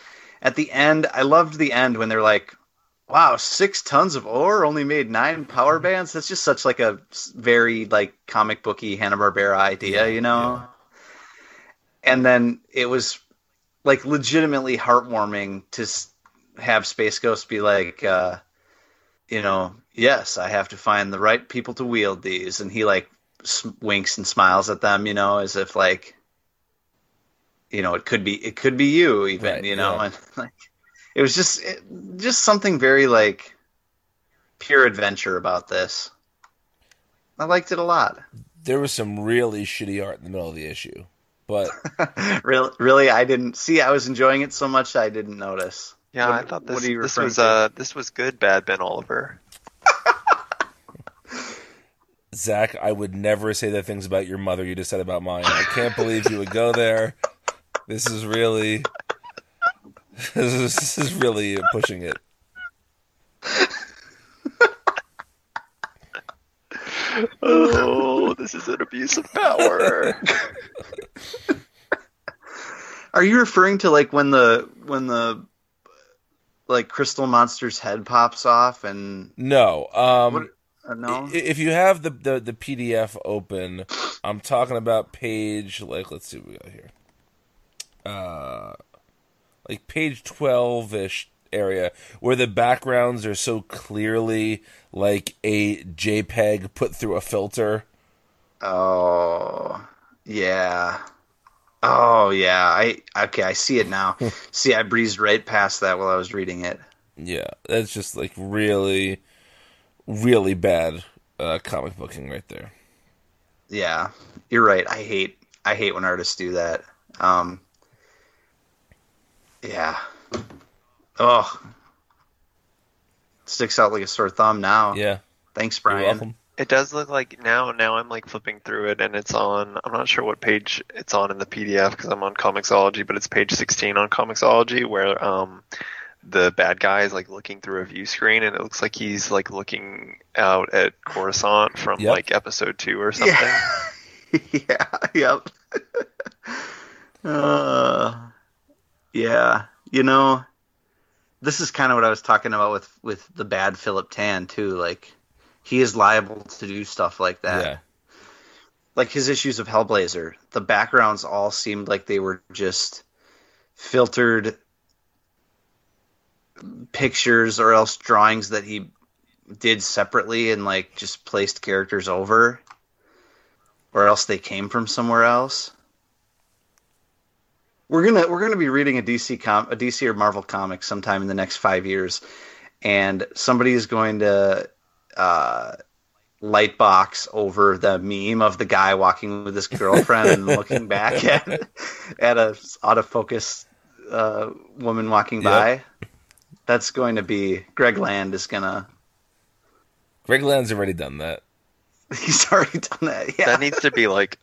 Speaker 3: At the end, I loved the end when they're like, "Wow, six tons of ore only made nine power bands." That's just such like a very like comic booky Hanna Barbera idea, you know.
Speaker 1: yeah.
Speaker 3: And then it was like legitimately heartwarming to have Space Ghost be like, uh, you know, yes, I have to find the right people to wield these, and he like winks and smiles at them, you know, as if like, you know, it could be it could be you even,
Speaker 1: Right,
Speaker 3: you know,
Speaker 1: yeah.
Speaker 3: and like it was just it, just something very like pure adventure about this. I liked it a lot.
Speaker 1: There was some really shitty art in the middle of the issue, but
Speaker 3: really, really, I didn't see. I was enjoying it so much I didn't notice.
Speaker 2: Yeah,
Speaker 3: What-
Speaker 2: I thought this this was
Speaker 3: to?
Speaker 2: uh this was good, bad Ben Oliver.
Speaker 1: Zach, I would never say the things about your mother you just said about mine. I can't believe you would go there. This is really, this is, really pushing it.
Speaker 2: Oh, this is an abuse of power.
Speaker 3: Are you referring to like when the when the like crystal monster's head pops off and
Speaker 1: No, um,
Speaker 3: What- uh, no?
Speaker 1: if you have the, the the PDF open, I'm talking about page like let's see what we got here. Uh, like page twelve ish area where the backgrounds are so clearly like a JPEG put through a filter.
Speaker 3: Oh, yeah. Oh, yeah. I okay. I see it now. see, I breezed right past that while I was reading it.
Speaker 1: Yeah, that's just like really, really bad uh, comic booking right there.
Speaker 3: Yeah, you're right. I hate I hate when artists do that. Um, yeah. Oh, sticks out like a sore thumb now.
Speaker 1: Yeah,
Speaker 3: Thanks,
Speaker 1: you're
Speaker 3: Brian.
Speaker 1: welcome.
Speaker 2: It does look like now. Now I'm like flipping through it, and it's on. I'm not sure what page it's on in the PDF because I'm on Comixology, but it's page 16 on Comixology where um the bad guy is like looking through a view screen, and it looks like he's like looking out at Coruscant from
Speaker 1: Yep.
Speaker 2: like episode two or something.
Speaker 3: Yeah. yeah. Yep. uh, yeah. You know, this is kind of what I was talking about with with the bad Philip Tan too. Like, he is liable to do stuff like that.
Speaker 1: Yeah,
Speaker 3: Like his issues of Hellblazer, the backgrounds all seemed like they were just filtered pictures or else drawings that he did separately and like just placed characters over or else they came from somewhere else. We're gonna we're gonna be reading a DC com a DC or Marvel comic sometime in the next five years, and somebody is going to uh, light box over the meme of the guy walking with his girlfriend and looking back at at a autofocus uh, woman walking by. That's going to be Greg Land is gonna.
Speaker 1: Greg Land's already done that.
Speaker 3: He's already done that. Yeah.
Speaker 2: That needs to be like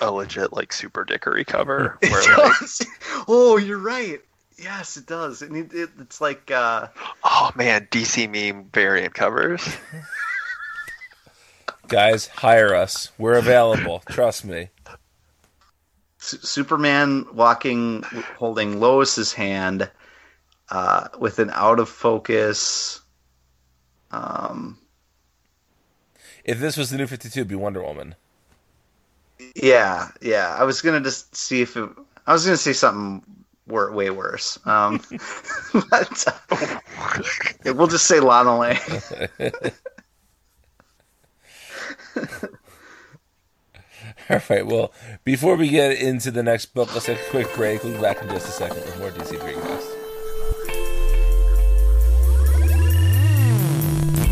Speaker 2: a legit like super dickery cover
Speaker 3: It
Speaker 2: where like
Speaker 3: oh, you're right. Yes, it does. It, it, it's like uh,
Speaker 2: oh man DC meme variant covers.
Speaker 1: Guys, hire us. We're available. Trust me.
Speaker 3: S- Superman walking, holding Lois's hand, uh, with an out of focus. Um,
Speaker 1: If this was the new Fifty Two, it'd be Wonder Woman.
Speaker 3: Yeah, yeah. I was gonna just see if it, I was gonna say something wor- way worse. Um, but uh, we'll just say Lana Lang.
Speaker 1: All right. Well, before we get into the next book, let's take a quick break. We'll be back in just a second with more DC3cast.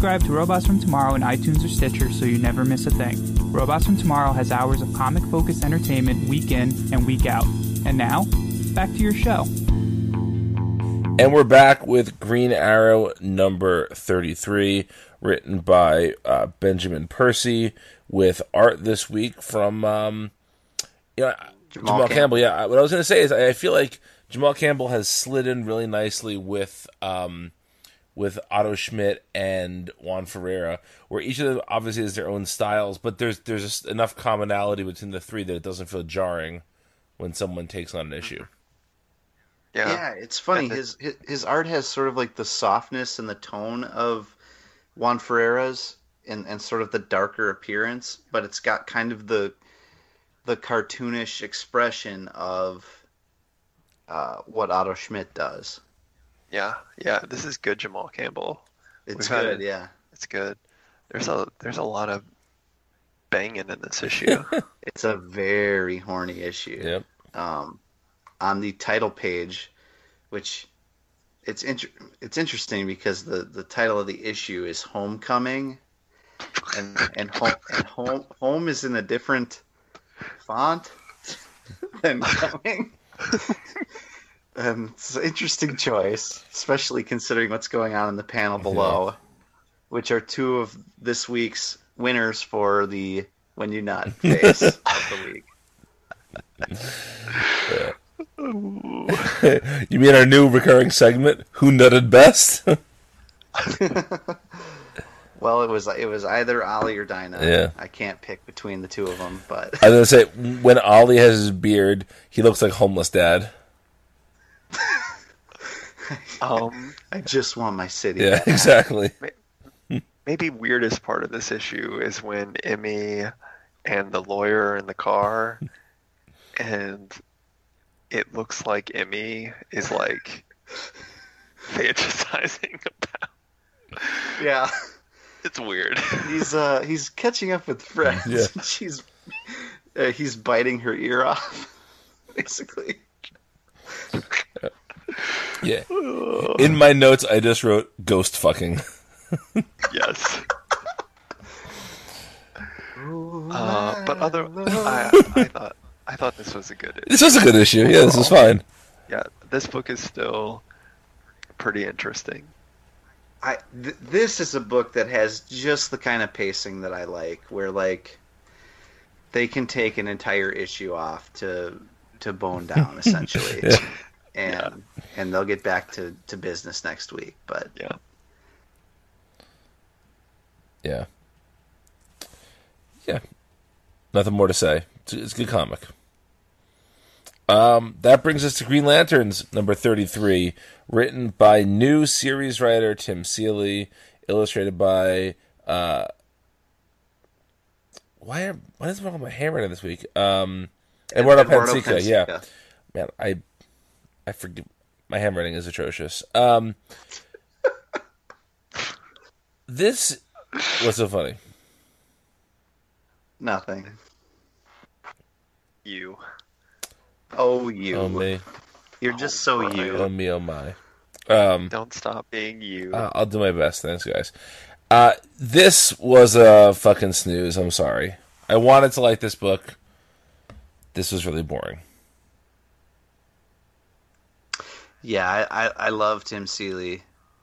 Speaker 4: to Robots from Tomorrow in iTunes or Stitcher so you never miss a thing. Robots from Tomorrow has hours of comic focused entertainment week in and week out. And now, back to your show.
Speaker 1: And we're back with Green Arrow number 33, written by uh, Benjamin Percy, with art this week from um, you know, Jamal,
Speaker 3: Jamal
Speaker 1: Campbell.
Speaker 3: Campbell.
Speaker 1: Yeah, what I was going to say is I I feel like Jamal Campbell has slid in really nicely with um, with Otto Schmidt and Juan Ferreira, where each of them obviously has their own styles, but there's there's just enough commonality between the three that it doesn't feel jarring when someone takes on an issue.
Speaker 2: Yeah.
Speaker 3: Yeah, it's funny.
Speaker 2: And the-
Speaker 3: His, his his art has sort of like the softness and the tone of Juan Ferreira's, and and sort of the darker appearance, but it's got kind of the the cartoonish expression of uh, what Otto Schmidt does.
Speaker 2: Yeah, yeah. This is good, Jamal Campbell.
Speaker 3: It's
Speaker 2: We've
Speaker 3: good,
Speaker 2: it.
Speaker 3: yeah.
Speaker 2: It's good. There's a there's a lot of banging in this issue.
Speaker 3: It's a very horny issue.
Speaker 1: Yep.
Speaker 3: um, on the title page, which it's inter- it's interesting because the, the title of the issue is Homecoming, and and home and home home is in a different font than coming. And it's an interesting choice, especially considering what's going on in the panel below, which are two of this week's winners for the When You Not face of the week.
Speaker 1: you mean our new recurring segment? Who nutted best?
Speaker 3: Well, it was it was either Ollie or Dinah.
Speaker 1: Yeah.
Speaker 3: I can't pick between the two of them, but
Speaker 1: I was gonna say when Ollie has his beard, he looks like homeless dad.
Speaker 2: Um,
Speaker 3: I just want my city.
Speaker 1: Yeah,
Speaker 3: back.
Speaker 1: exactly.
Speaker 2: maybe weirdest part of this issue is when Emmy and the lawyer are in the car, and it looks like Emmy is like fantasizing about.
Speaker 3: yeah.
Speaker 2: It's weird.
Speaker 3: He's uh he's catching up with friends.
Speaker 1: Yeah.
Speaker 3: She's uh, he's biting her ear off, basically.
Speaker 1: Yeah. In my notes, I just wrote ghost fucking.
Speaker 2: yes. Uh, but other, I, I thought I thought this was a good. Issue.
Speaker 1: This was a good issue. Yeah, this is fine.
Speaker 2: Yeah, this book is still pretty interesting.
Speaker 3: I th- this is a book that has just the kind of pacing that I like, where like they can take an entire issue off to to bone down essentially,
Speaker 1: Yeah.
Speaker 3: And and they'll get back to to business next week. But
Speaker 2: Yeah.
Speaker 1: Yeah. Yeah. Nothing more to say. It's, it's a good comic. Um, that brings us to Green Lanterns number 33, written by new series writer Tim Seeley, illustrated by uh why are, why is wrong with my handwriting this week? Um Eduardo,
Speaker 3: Eduardo
Speaker 1: Pansica, yeah. Man, I I forget my handwriting is atrocious. Um This was so funny.
Speaker 3: Nothing.
Speaker 2: You.
Speaker 3: Oh, you.
Speaker 1: Oh me.
Speaker 3: You're just so
Speaker 2: Brian.
Speaker 3: you.
Speaker 1: Oh me, oh my. Um,
Speaker 2: Don't stop being you.
Speaker 1: uh, I'll do my best. Thanks, guys. Uh, this was a fucking snooze. I'm sorry. I wanted to like this book. This was really boring.
Speaker 3: Yeah, I, I, I love Tim Seeley,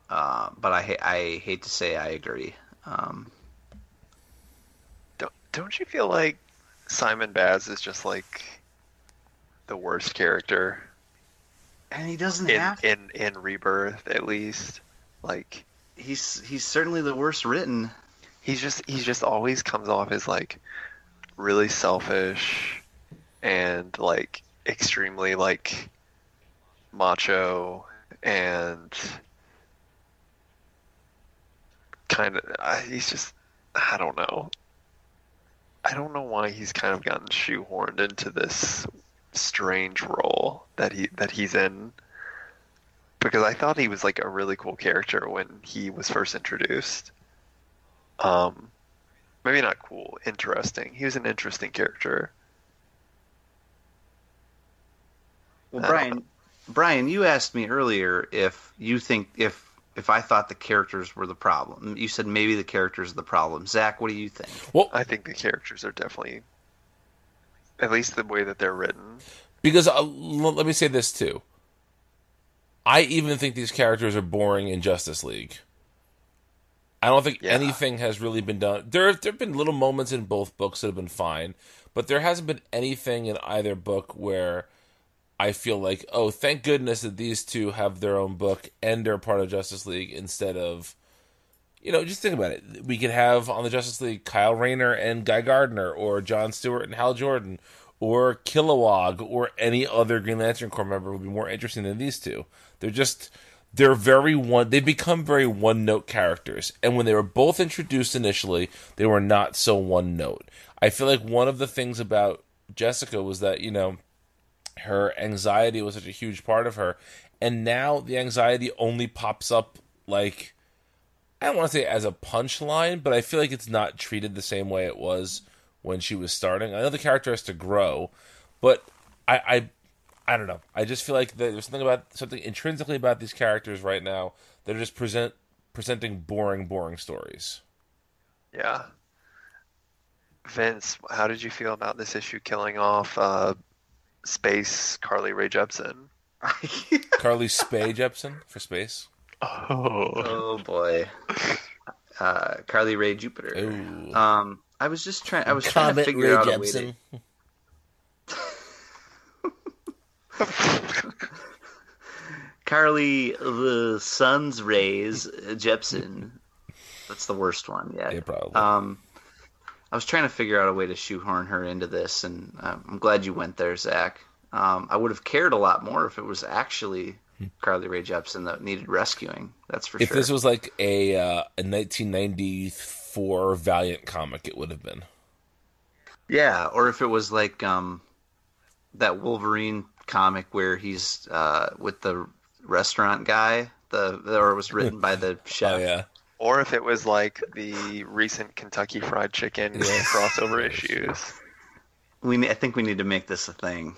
Speaker 3: uh, but I ha- I hate to say I agree. Um,
Speaker 2: don't, don't you feel like Simon Baz is just like the worst character
Speaker 3: and he doesn't
Speaker 2: in
Speaker 3: have.
Speaker 2: in in Rebirth at least? Like
Speaker 3: He's he's certainly the worst written.
Speaker 2: he's just he's just always comes off as like really selfish and like extremely like macho and kind of he's just I don't know. I don't know why he's kind of gotten shoehorned into this strange role that he that he's in because I thought he was like a really cool character when he was first introduced. Um, maybe not cool, interesting. He was an interesting character.
Speaker 3: Well, Brian, Brian, you asked me earlier if you think if if I thought the characters were the problem. You said maybe the characters are the problem. Zach, what do you think?
Speaker 1: Well,
Speaker 2: I think the characters are definitely, at least the way that they're written.
Speaker 1: because uh, l- let me say this too. I even think these characters are boring in Justice League. I don't think
Speaker 2: Yeah.
Speaker 1: anything has really been done. There, there have been little moments in both books that have been fine, but there hasn't been anything in either book where I feel like, oh, thank goodness that these two have their own book and they're part of Justice League instead of, you know, just think about it. We could have on the Justice League Kyle Rayner and Guy Gardner, or John Stewart and Hal Jordan, or Kilowog, or any other Green Lantern Corps member would be more interesting than these two. They're just they're very one they've become very one note characters and when they were both introduced initially they were not so one note i feel like one of the things about jessica was that you know her anxiety was such a huge part of her and now the anxiety only pops up like i don't want to say as a punchline but i feel like it's not treated the same way it was when she was starting i know the character has to grow but i i I don't know. I just feel like there's something about something intrinsically about these characters right now that are just present presenting boring, boring stories.
Speaker 2: Yeah. Vince, how did you feel about this issue killing off uh, Space Carly Rae Jepsen?
Speaker 1: Carly Spay Jepsen for space.
Speaker 2: Oh.
Speaker 3: oh boy, uh, Carly Ray Jupiter.
Speaker 1: Ooh.
Speaker 3: Um, I was just trying. I was trying to figure out a way to. Carly the Sun's Rays Jepsen. That's the worst one yet.
Speaker 1: Yeah, probably.
Speaker 3: Um, I was trying to figure out a way to shoehorn her into this, and um, I'm glad you went there, Zach. Um, I would have cared a lot more if it was actually Carly Rae Jepsen that needed rescuing. That's for
Speaker 1: if
Speaker 3: sure.
Speaker 1: If this was like a uh, a 1994 Valiant comic, it would have been.
Speaker 3: Yeah, or if it was like um, that Wolverine comic where he's uh, with the restaurant guy, the or it was written by the chef.
Speaker 1: Oh yeah.
Speaker 2: Or if it was like the recent Kentucky Fried Chicken
Speaker 1: Yes.
Speaker 2: crossover issues.
Speaker 3: We I think we need to make this a thing.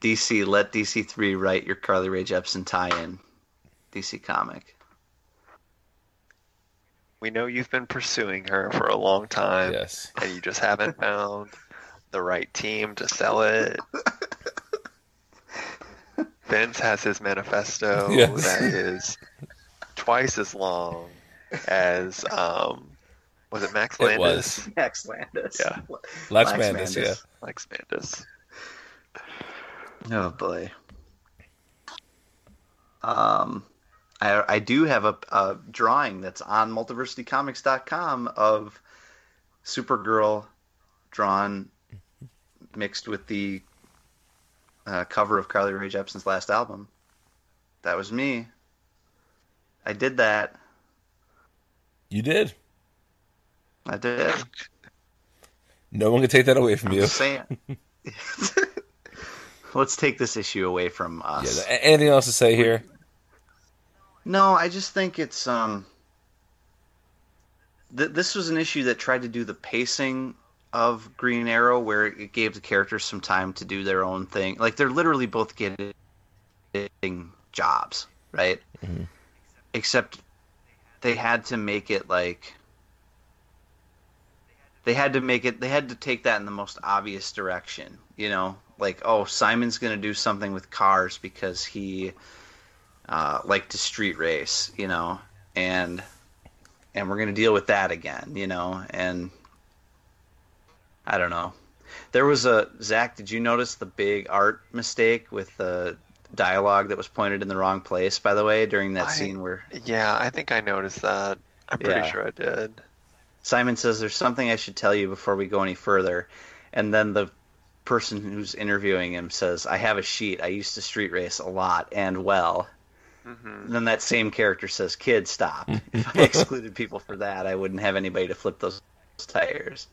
Speaker 3: DC, let DC three write your Carly Rae Jepsen tie-in. DC comic.
Speaker 2: We know you've been pursuing her for a long time,
Speaker 1: Yes.
Speaker 2: and you just haven't found the right team to sell it. Vince has his manifesto
Speaker 1: Yes.
Speaker 2: that is twice as long as um, was it Max Landis?
Speaker 1: It
Speaker 2: Landis?
Speaker 1: was.
Speaker 3: Max Landis.
Speaker 2: Yeah.
Speaker 1: Lex
Speaker 3: Lex
Speaker 1: Mandis, yeah.
Speaker 3: Mandis.
Speaker 2: Max Landis.
Speaker 3: Oh boy. Um, I I do have a, a drawing that's on multiversitycomics.com of Supergirl drawn mixed with the uh, cover of Carly Rae Jepsen's last album. That was me. I did that.
Speaker 1: You did.
Speaker 3: I did.
Speaker 1: No one can take that away from you.
Speaker 3: Saying. Let's take this issue away from us.
Speaker 1: a- Anything else to say here?
Speaker 3: No, I just think it's um. Th- this was an issue that tried to do the pacing of Green Arrow, where it gave the characters some time to do their own thing. Like they're literally both getting jobs, right? Except they had to make it like they had to make it. They had to take that in the most obvious direction, you know. Like, oh, Simon's going to do something with cars because he uh, like to street race, you know, and and we're gonna deal with that again, you know, and I don't know. There was a Zach. Did you notice the big art mistake with the dialogue that was pointed in the wrong place? By the way, during that
Speaker 2: I-
Speaker 3: scene where
Speaker 2: Yeah, I think I noticed that. I'm pretty
Speaker 3: Yeah.
Speaker 2: sure I did.
Speaker 3: Simon says, "There's something I should tell you before we go any further," and then the person who's interviewing him says, "I have a sheet. I used to street race a lot and well."
Speaker 2: hmm
Speaker 3: And then that same character says, "Kid, stop." if I excluded people for that, I wouldn't have anybody to flip those tires.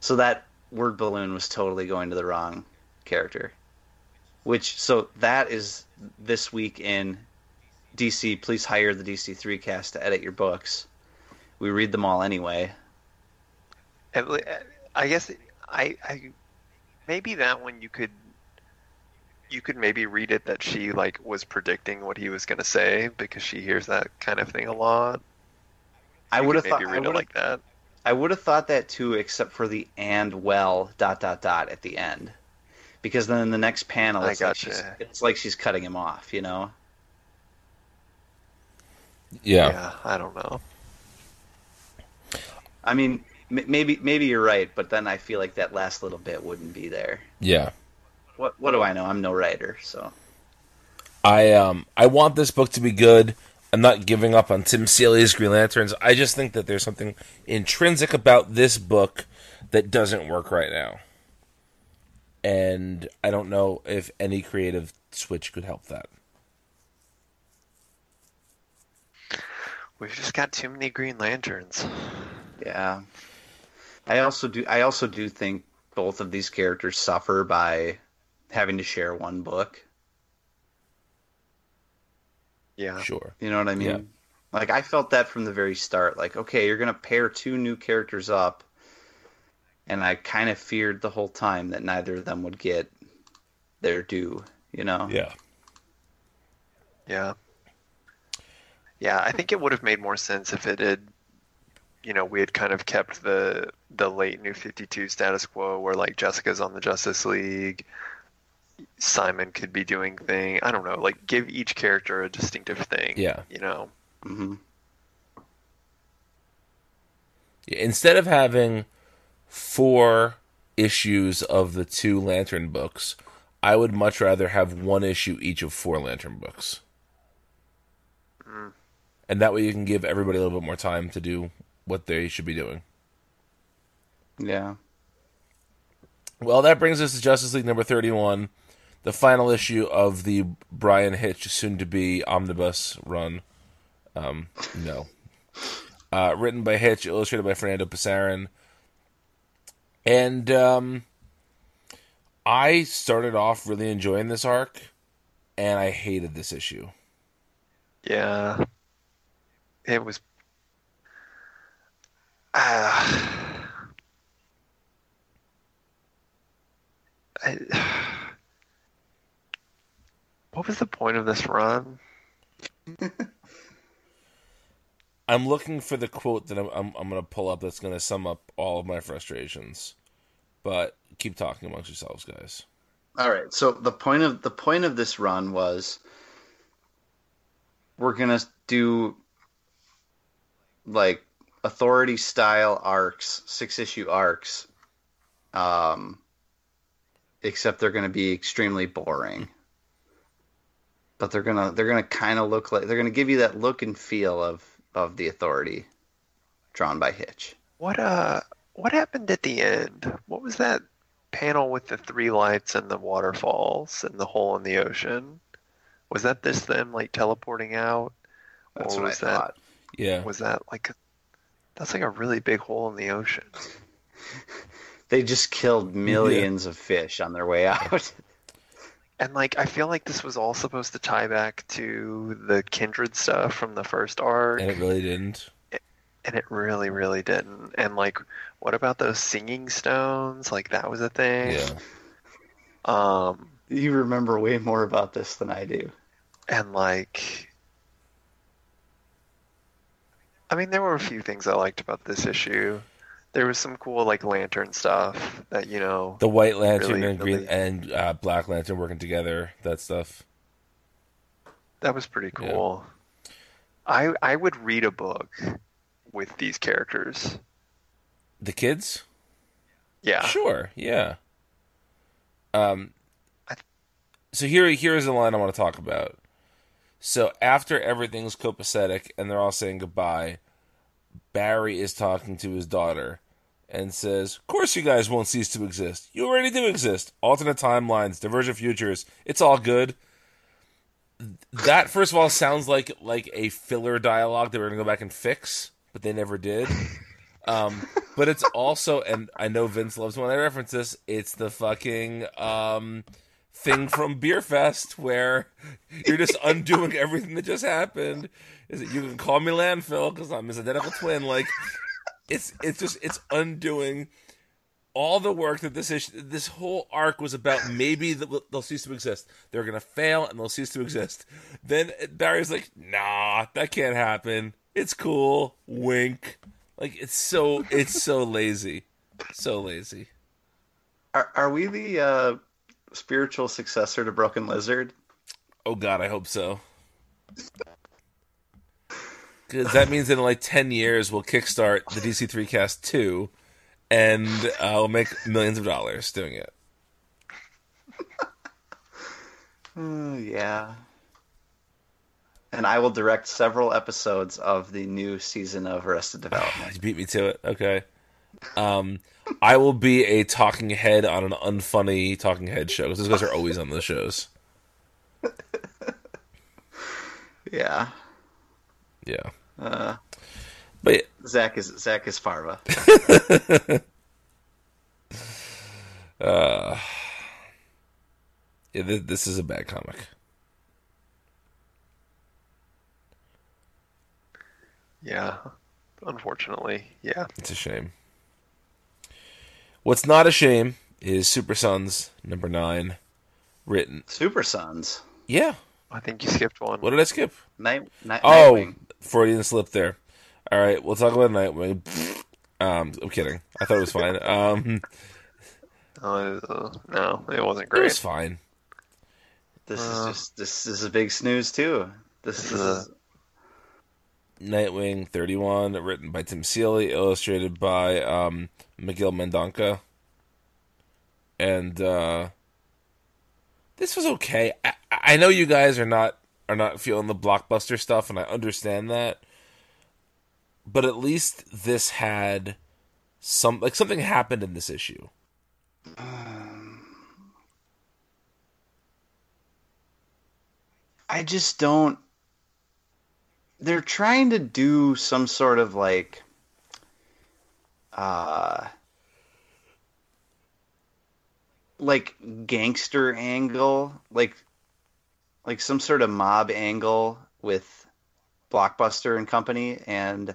Speaker 3: So that word balloon was totally going to the wrong character. Which so that is this week in DC. Please hire the DC three cast to edit your books. We read them all anyway.
Speaker 2: Uh, I guess I, I maybe that one you could you could maybe read it that she like was predicting what he was going to say because she hears that kind of thing a lot.
Speaker 3: I would have thought.
Speaker 2: read it like that.
Speaker 3: I would have thought that too, except for the and well dot dot dot at the end, because then in the next panel,
Speaker 2: I
Speaker 3: it's like she's it's like she's cutting him off, you know.
Speaker 1: Yeah.
Speaker 2: Yeah, I don't know.
Speaker 3: I mean, m- maybe maybe you're right, but then I feel like that last little bit wouldn't be there.
Speaker 1: Yeah.
Speaker 3: What what do I know? I'm no writer, so
Speaker 1: I um I want this book to be good. I'm not giving up on Tim Seeley's Green Lanterns. I just think that there's something intrinsic about this book that doesn't work right now. And I don't know if any creative switch could help that.
Speaker 2: We've just got too many Green Lanterns.
Speaker 3: yeah. I also do I also do think both of these characters suffer by having to share one book.
Speaker 2: Yeah.
Speaker 1: Sure.
Speaker 3: You know what I mean?
Speaker 1: Yeah.
Speaker 3: Like I felt that from the very start. Like, okay, you're gonna pair two new characters up, and I kind of feared the whole time that neither of them would get their due. You know?
Speaker 1: Yeah.
Speaker 2: Yeah. Yeah, I think it would have made more sense if it had, you know, we had kind of kept the the late New Fifty Two status quo, where like Jessica's on the Justice League, Simon could be doing thing. I don't know, like give each character a distinctive thing.
Speaker 1: Yeah.
Speaker 2: You know.
Speaker 3: hmm
Speaker 1: Instead of having four issues of the two Lantern books, I would much rather have one issue each of four Lantern books. and that way you can give everybody a little bit more time to do what they should be doing.
Speaker 3: Yeah.
Speaker 1: Well, that brings us to Justice League number 31, the final issue of the Bryan Hitch soon to be omnibus run. Um, no. Uh, written by Hitch, illustrated by Fernando Pasarin. And um, I started off really enjoying this arc, and I hated this issue.
Speaker 2: Yeah. It was. Uh, I, what was the point of this run?
Speaker 1: I'm looking for the quote that I'm, I'm, I'm going to pull up that's going to sum up all of my frustrations. But keep talking amongst yourselves, guys.
Speaker 3: All right. So the point of the point of this run was we're gonna do like authority style arcs, six issue arcs. Um, except they're gonna be extremely boring. But they're gonna they're gonna kind of look like they're gonna give you that look and feel of of the authority, drawn by Hitch.
Speaker 2: What uh what happened at the end? What was that panel with the three lights and the waterfalls and the hole in the ocean? Was that this them like teleporting out?
Speaker 3: That's
Speaker 2: or
Speaker 3: what I
Speaker 2: was that
Speaker 3: thought.
Speaker 1: Yeah.
Speaker 2: was that like a, that's like a really big hole in the ocean.
Speaker 3: They just killed millions of fish on their way out.
Speaker 2: And like I feel like this was all supposed to tie back to the kindred stuff from the first arc,
Speaker 1: And it really didn't.
Speaker 2: and it really, really didn't. And like, what about those singing stones? Like that was a thing.
Speaker 1: Yeah.
Speaker 2: Um,
Speaker 3: you remember way more about this than I do.
Speaker 2: and like, I mean, there were a few things I liked about this issue. There was some cool like lantern stuff that you know.
Speaker 1: The White Lantern
Speaker 2: Really,
Speaker 1: and Green
Speaker 2: really-
Speaker 1: and uh, Black Lantern working together, that stuff.
Speaker 2: That was pretty cool. I I would read a book with these characters.
Speaker 1: The kids?
Speaker 2: Yeah.
Speaker 1: Sure, yeah. Um,
Speaker 2: I-
Speaker 1: so here, here's the line I want to talk about. So after everything's copacetic and they're all saying goodbye, Barry is talking to his daughter and says, "Of course, you guys won't cease to exist. You already do exist. Alternate timelines, divergent futures. It's all good." That first of all sounds like like a filler dialogue they were going to go back and fix, but they never did. Um, but it's also, and I know Vince loves when I reference this. It's the fucking um, thing from Beer Fest where you're just undoing everything that just happened. Is it you can call me landfill because I'm his identical twin? Like it's it's just it's undoing all the work that this issue, this whole arc was about. Maybe they'll cease to exist. They're gonna fail and they'll cease to exist. Then Barry's like, Nah, that can't happen. It's cool. Wink. Like it's so it's so lazy, so lazy.
Speaker 3: Are, are we the uh, spiritual successor to Broken Lizard?
Speaker 1: Oh God, I hope so. Because that means in like ten years we'll kickstart the DC three cast two, and uh, we'll make millions of dollars doing it.
Speaker 3: Uh, yeah. And I will direct several episodes of the new season of Arrested Development.
Speaker 1: You beat me to it. Okay. Um, I will be a talking head on an unfunny talking head show because those guys are always on those shows.
Speaker 3: Yeah.
Speaker 1: Yeah.
Speaker 3: Uh,
Speaker 1: But
Speaker 3: Zach is Zach is Farva.
Speaker 1: uh, yeah, th- this is a bad comic.
Speaker 2: Yeah. Unfortunately, yeah.
Speaker 1: It's a shame. What's not a shame is Super Sons number nine, written.
Speaker 3: Super Sons.
Speaker 1: Yeah.
Speaker 2: I think you skipped one.
Speaker 1: What did I skip?
Speaker 3: Night, night,
Speaker 1: Oh,
Speaker 3: Nightwing.
Speaker 1: Freudian slip there. All right, we'll talk about Nightwing. Um, I'm kidding. I thought it was fine. Um,
Speaker 2: Uh, no, it wasn't great.
Speaker 1: it was fine.
Speaker 3: This
Speaker 2: Uh,
Speaker 3: is just this is a big snooze too. This
Speaker 2: This
Speaker 3: is
Speaker 2: is
Speaker 1: Nightwing 31, written by Tim Seeley, illustrated by um, Miguel Mendonca. And uh, this was okay. I, I know you guys are not are not feeling the blockbuster stuff, and I understand that. But at least this had some like something happened in this issue.
Speaker 3: I just don't. They're trying to do some sort of like, uh, like gangster angle, like, like some sort of mob angle with Blockbuster and Company, and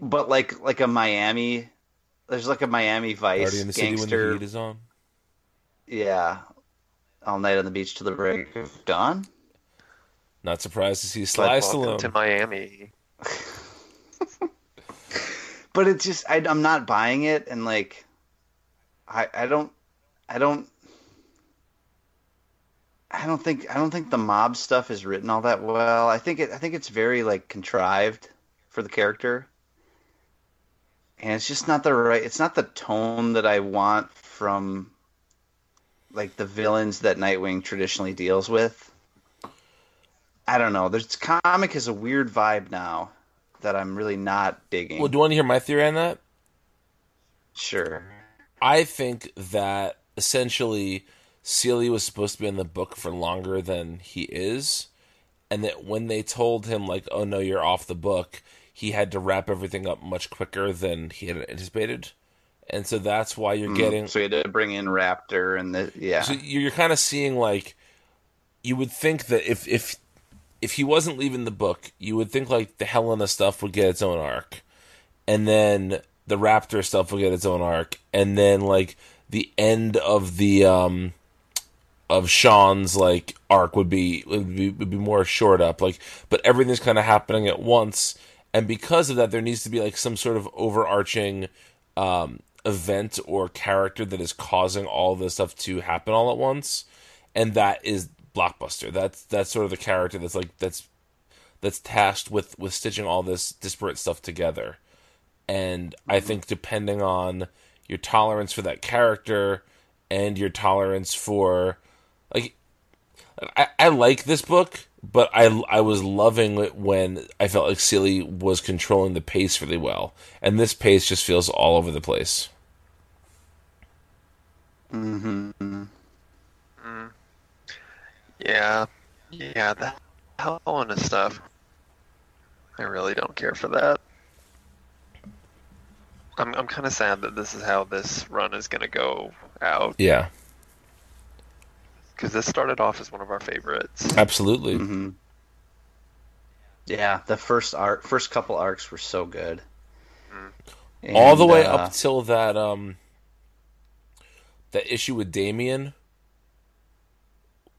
Speaker 3: but like like a Miami. There's like a Miami Vice
Speaker 1: Party in the city when
Speaker 3: gangster.
Speaker 1: the heat is on.
Speaker 3: Yeah, all night on the beach to the break of dawn.
Speaker 1: Not surprised to see
Speaker 2: Like,
Speaker 1: Sly
Speaker 2: welcome
Speaker 1: Stallone.
Speaker 2: to Miami.
Speaker 3: but it's just I, I'm not buying it, and like, I I don't I don't I don't think I don't think the mob stuff is written all that well. I think it I think it's very like contrived for the character, and it's just not the right. It's not the tone that I want from like the villains that Nightwing traditionally deals with. I don't know. There's comic has a weird vibe now that I'm really not digging.
Speaker 1: Well, do you want to hear my theory on that?
Speaker 3: Sure.
Speaker 1: I think that essentially Seeley was supposed to be in the book for longer than he is, and that when they told him like, "Oh no, you're off the book," he had to wrap everything up much quicker than he had anticipated, and so that's why you're getting.
Speaker 3: So you had to bring in Raptor and the yeah.
Speaker 1: So you're, you're kind of seeing like, you would think that if if if he wasn't leaving the book, you would think like the Helena stuff would get its own arc, and then the Raptor stuff would get its own arc, and then like the end of the um of Sean's like arc would be would be would be more short up like but everything's kind of happening at once and because of that there needs to be like some sort of overarching um event or character that is causing all this stuff to happen all at once and that is blockbuster. That's that's sort of the character that's like that's that's tasked with with stitching all this disparate stuff together. And I think depending on your tolerance for that character and your tolerance for like I, I like this book, but I I was loving it when I felt like Seeley was controlling the pace really well, and this pace just feels all over the place. Mhm.
Speaker 2: Yeah, yeah, that Helena stuff. I really don't care for that. I'm I'm kind of sad that this is how this run is gonna go out
Speaker 1: Yeah,
Speaker 2: because this started off as one of our favorites.
Speaker 1: absolutely.
Speaker 3: hmm Yeah, the first arc, first couple arcs were so good.
Speaker 1: all the way
Speaker 3: uh,
Speaker 1: up till that um that issue with Damian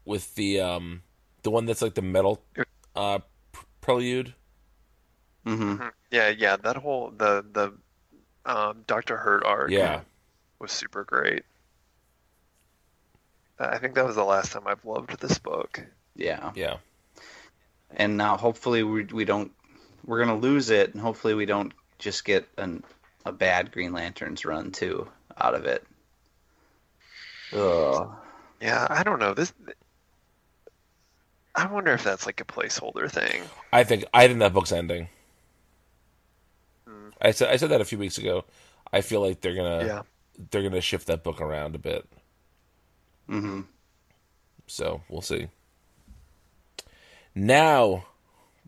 Speaker 1: with the um the one that's like the metal uh pr- prelude.
Speaker 3: mhm.
Speaker 2: Yeah, yeah, that whole the the um, Doctor Hurt arc
Speaker 1: Yeah.
Speaker 2: was super great. I think that was the last time I've loved this book.
Speaker 3: Yeah,
Speaker 1: Yeah.
Speaker 3: and now hopefully we we don't we're gonna lose it, and hopefully we don't just get an a bad Green Lanterns run too out of it. Ugh.
Speaker 2: Yeah, I don't know this. I wonder if that's like a placeholder thing.
Speaker 1: I think I think that book's ending. Hmm. I said I said that a few weeks ago. I feel like they're gonna
Speaker 2: Yeah.
Speaker 1: they're gonna shift that book around a bit.
Speaker 3: Hmm
Speaker 1: So we'll see. Now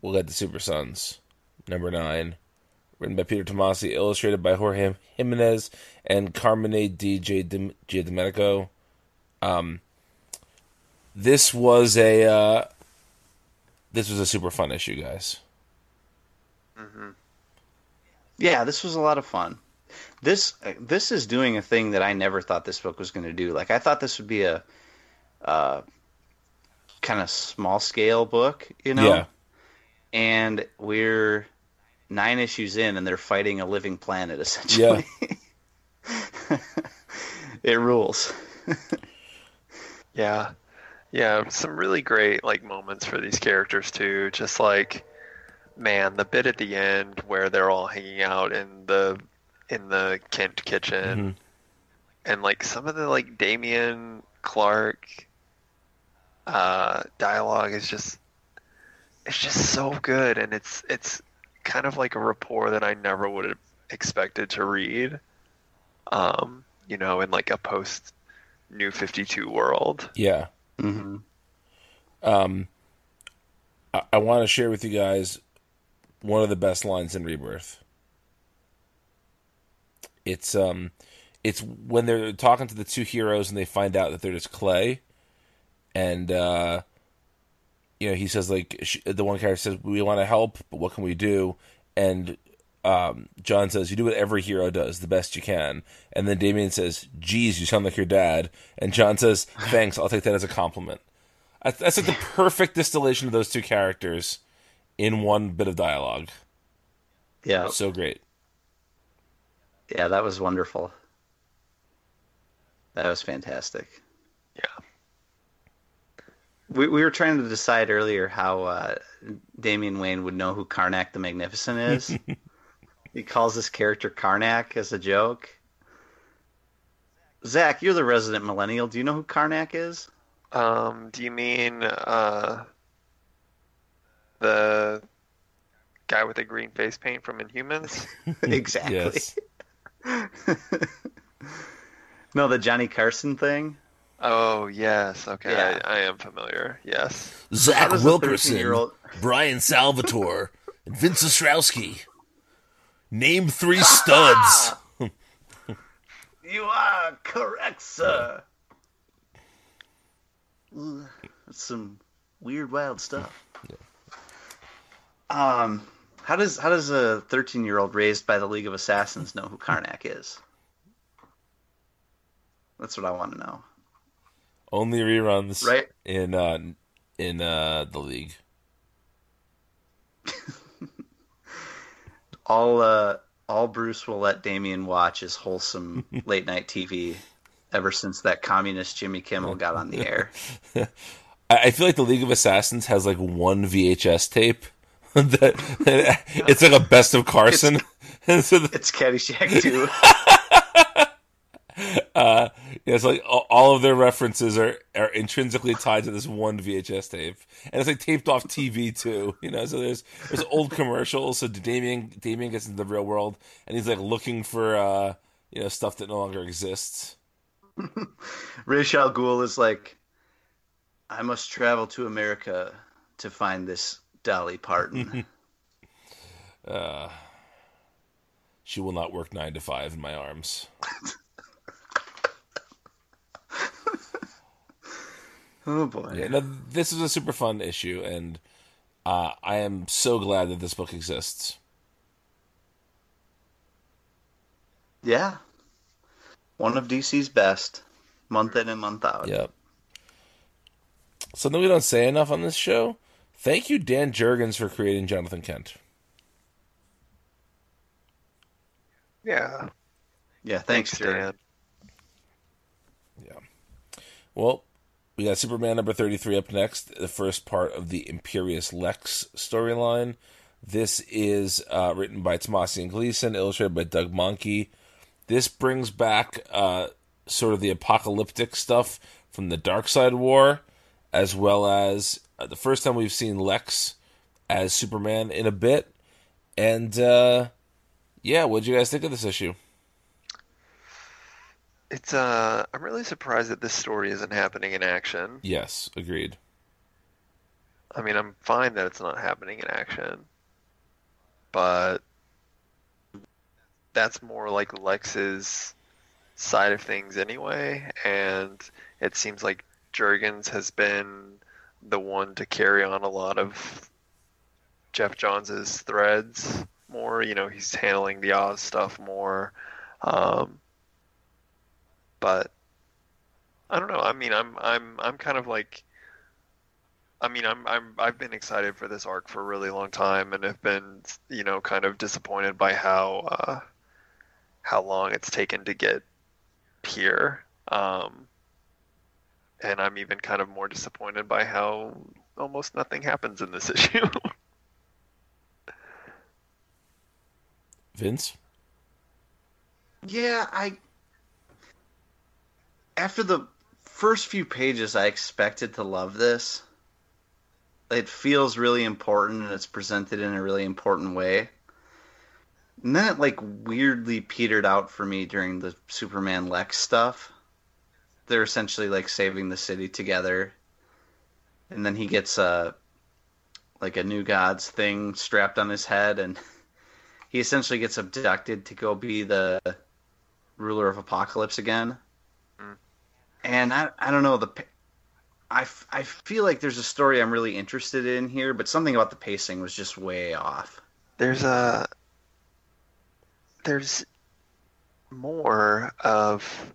Speaker 1: we'll get to Super Sons, number nine, written by Peter Tomasi, illustrated by Jorge Jimenez and Carmine D. J. Dim- J. Domenico. Um, this was a uh, this was a super fun issue, guys.
Speaker 3: Yeah, this was a lot of fun. This this is doing a thing that I never thought this book was going to do. Like I thought this would be a uh, kind of small scale book, you know.
Speaker 1: Yeah.
Speaker 3: And we're nine issues in, and they're fighting a living planet essentially. Yeah. it rules.
Speaker 2: Yeah, yeah, some really great like moments for these characters too. Just like, man, the bit at the end where they're all hanging out in the in the Kent kitchen,
Speaker 1: Mhm.
Speaker 2: and like some of the like Damian Clark uh, dialogue is just it's just so good, and it's it's kind of like a rapport that I never would have expected to read. Um, you know, in like a post New Fifty Two world.
Speaker 1: Yeah.
Speaker 3: Mm-hmm.
Speaker 1: Um, I, I want to share with you guys one of the best lines in Rebirth. It's um, it's when they're talking to the two heroes and they find out that they're just clay, and uh, you know he says like sh- the one character says we want to help, but what can we do? And um, John says, "You do what every hero does, the best you can." And then Damian says, "Geez, you sound like your dad." And John says, "Thanks, I'll take that as a compliment." I- That's like the perfect distillation of those two characters in one bit of dialogue.
Speaker 3: Yeah,
Speaker 1: So great.
Speaker 3: Yeah, that was wonderful. That was fantastic.
Speaker 2: Yeah.
Speaker 3: We we were trying to decide earlier how uh, Damian Wayne would know who Karnak the Magnificent is. he calls this character Karnak as a joke. Zach, you're the resident millennial. Do you know who Karnak is?
Speaker 2: Um, do you mean uh, the guy with the green face paint from Inhumans?
Speaker 3: exactly.
Speaker 1: Yes.
Speaker 3: no, the Johnny Carson thing.
Speaker 2: oh yes, okay,
Speaker 3: Yeah.
Speaker 2: I, I am familiar. Yes.
Speaker 1: Zach
Speaker 3: Wilkerson,
Speaker 1: Brian Salvatore, and Vince Ostrowski. Name three studs.
Speaker 3: You are correct, sir. Ugh, That's some weird, wild stuff. Um, how does how does a thirteen year old raised by the League of Assassins know who Karnak is? That's what I want to know.
Speaker 1: Only reruns
Speaker 3: Right.
Speaker 1: in uh, in uh, the league.
Speaker 3: All uh, all Bruce will let Damian watch is wholesome late night TV. Ever since that communist Jimmy Kimmel got on the air.
Speaker 1: I, I feel like the League of Assassins has like one VHS tape. That, that- it's like a best of Carson. And so the-
Speaker 3: It's Caddyshack too.
Speaker 1: uh, yeah, it's like all, all of their references are, are intrinsically tied to this one VHS tape, and it's like taped off TV too. You know, so there's there's old commercials. So Damian Damian gets into the real world, and he's like looking for uh, you know stuff that no longer exists.
Speaker 3: Ra's al Ghul is like, I must travel to America to find this Dolly Parton.
Speaker 1: Uh, she will not work nine to five in my arms.
Speaker 3: oh boy.
Speaker 1: Yeah, no, this is a super fun issue, and uh, I am so glad that this book exists.
Speaker 3: Yeah. One of DC's best, month in and month out.
Speaker 1: Yep. Something we don't say enough on this show. Thank you, Dan Jurgens, for creating Jonathan Kent.
Speaker 2: Yeah.
Speaker 3: Yeah, thanks,
Speaker 2: Thanks,
Speaker 3: Dan.
Speaker 2: Dan.
Speaker 1: Well, we got Superman number 33 up next, the first part of the Imperious Lex storyline. This is uh, written by Tomasi and Gleason, illustrated by Doug Mahnke. This brings back uh, sort of the apocalyptic stuff from the Darkseid War, as well as uh, the first time we've seen Lex as Superman in a bit. And uh, yeah, what do you guys think of this issue?
Speaker 2: It's uh, I'm really surprised that this story isn't happening in action.
Speaker 1: Yes, agreed.
Speaker 2: I mean, I'm fine that it's not happening in action, but that's more like Lex's side of things anyway, and it seems like Jurgens has been the one to carry on a lot of Geoff Johns' threads more. You know, he's handling the Oz stuff more. Um, but I don't know. I mean, I'm I'm I'm kind of like I mean, I'm I'm I've been excited for this arc for a really long time, and have been you know kind of disappointed by how uh, how long it's taken to get here. Um, and I'm even kind of more disappointed by how almost nothing happens in this issue.
Speaker 1: Vince?
Speaker 3: Yeah, I. After the first few pages, I expected to love this. it feels really important and it's presented in a really important way. And then it like weirdly petered out for me during the Superman Lex stuff. They're essentially like saving the city together. And then he gets a like a new gods thing strapped on his head and he essentially gets abducted to go be the ruler of Apokolips again.
Speaker 2: Mm.
Speaker 3: And I I don't know the pa- I feel like there's a story I'm really interested in here, but something about the pacing was just way off.
Speaker 2: There's a there's more of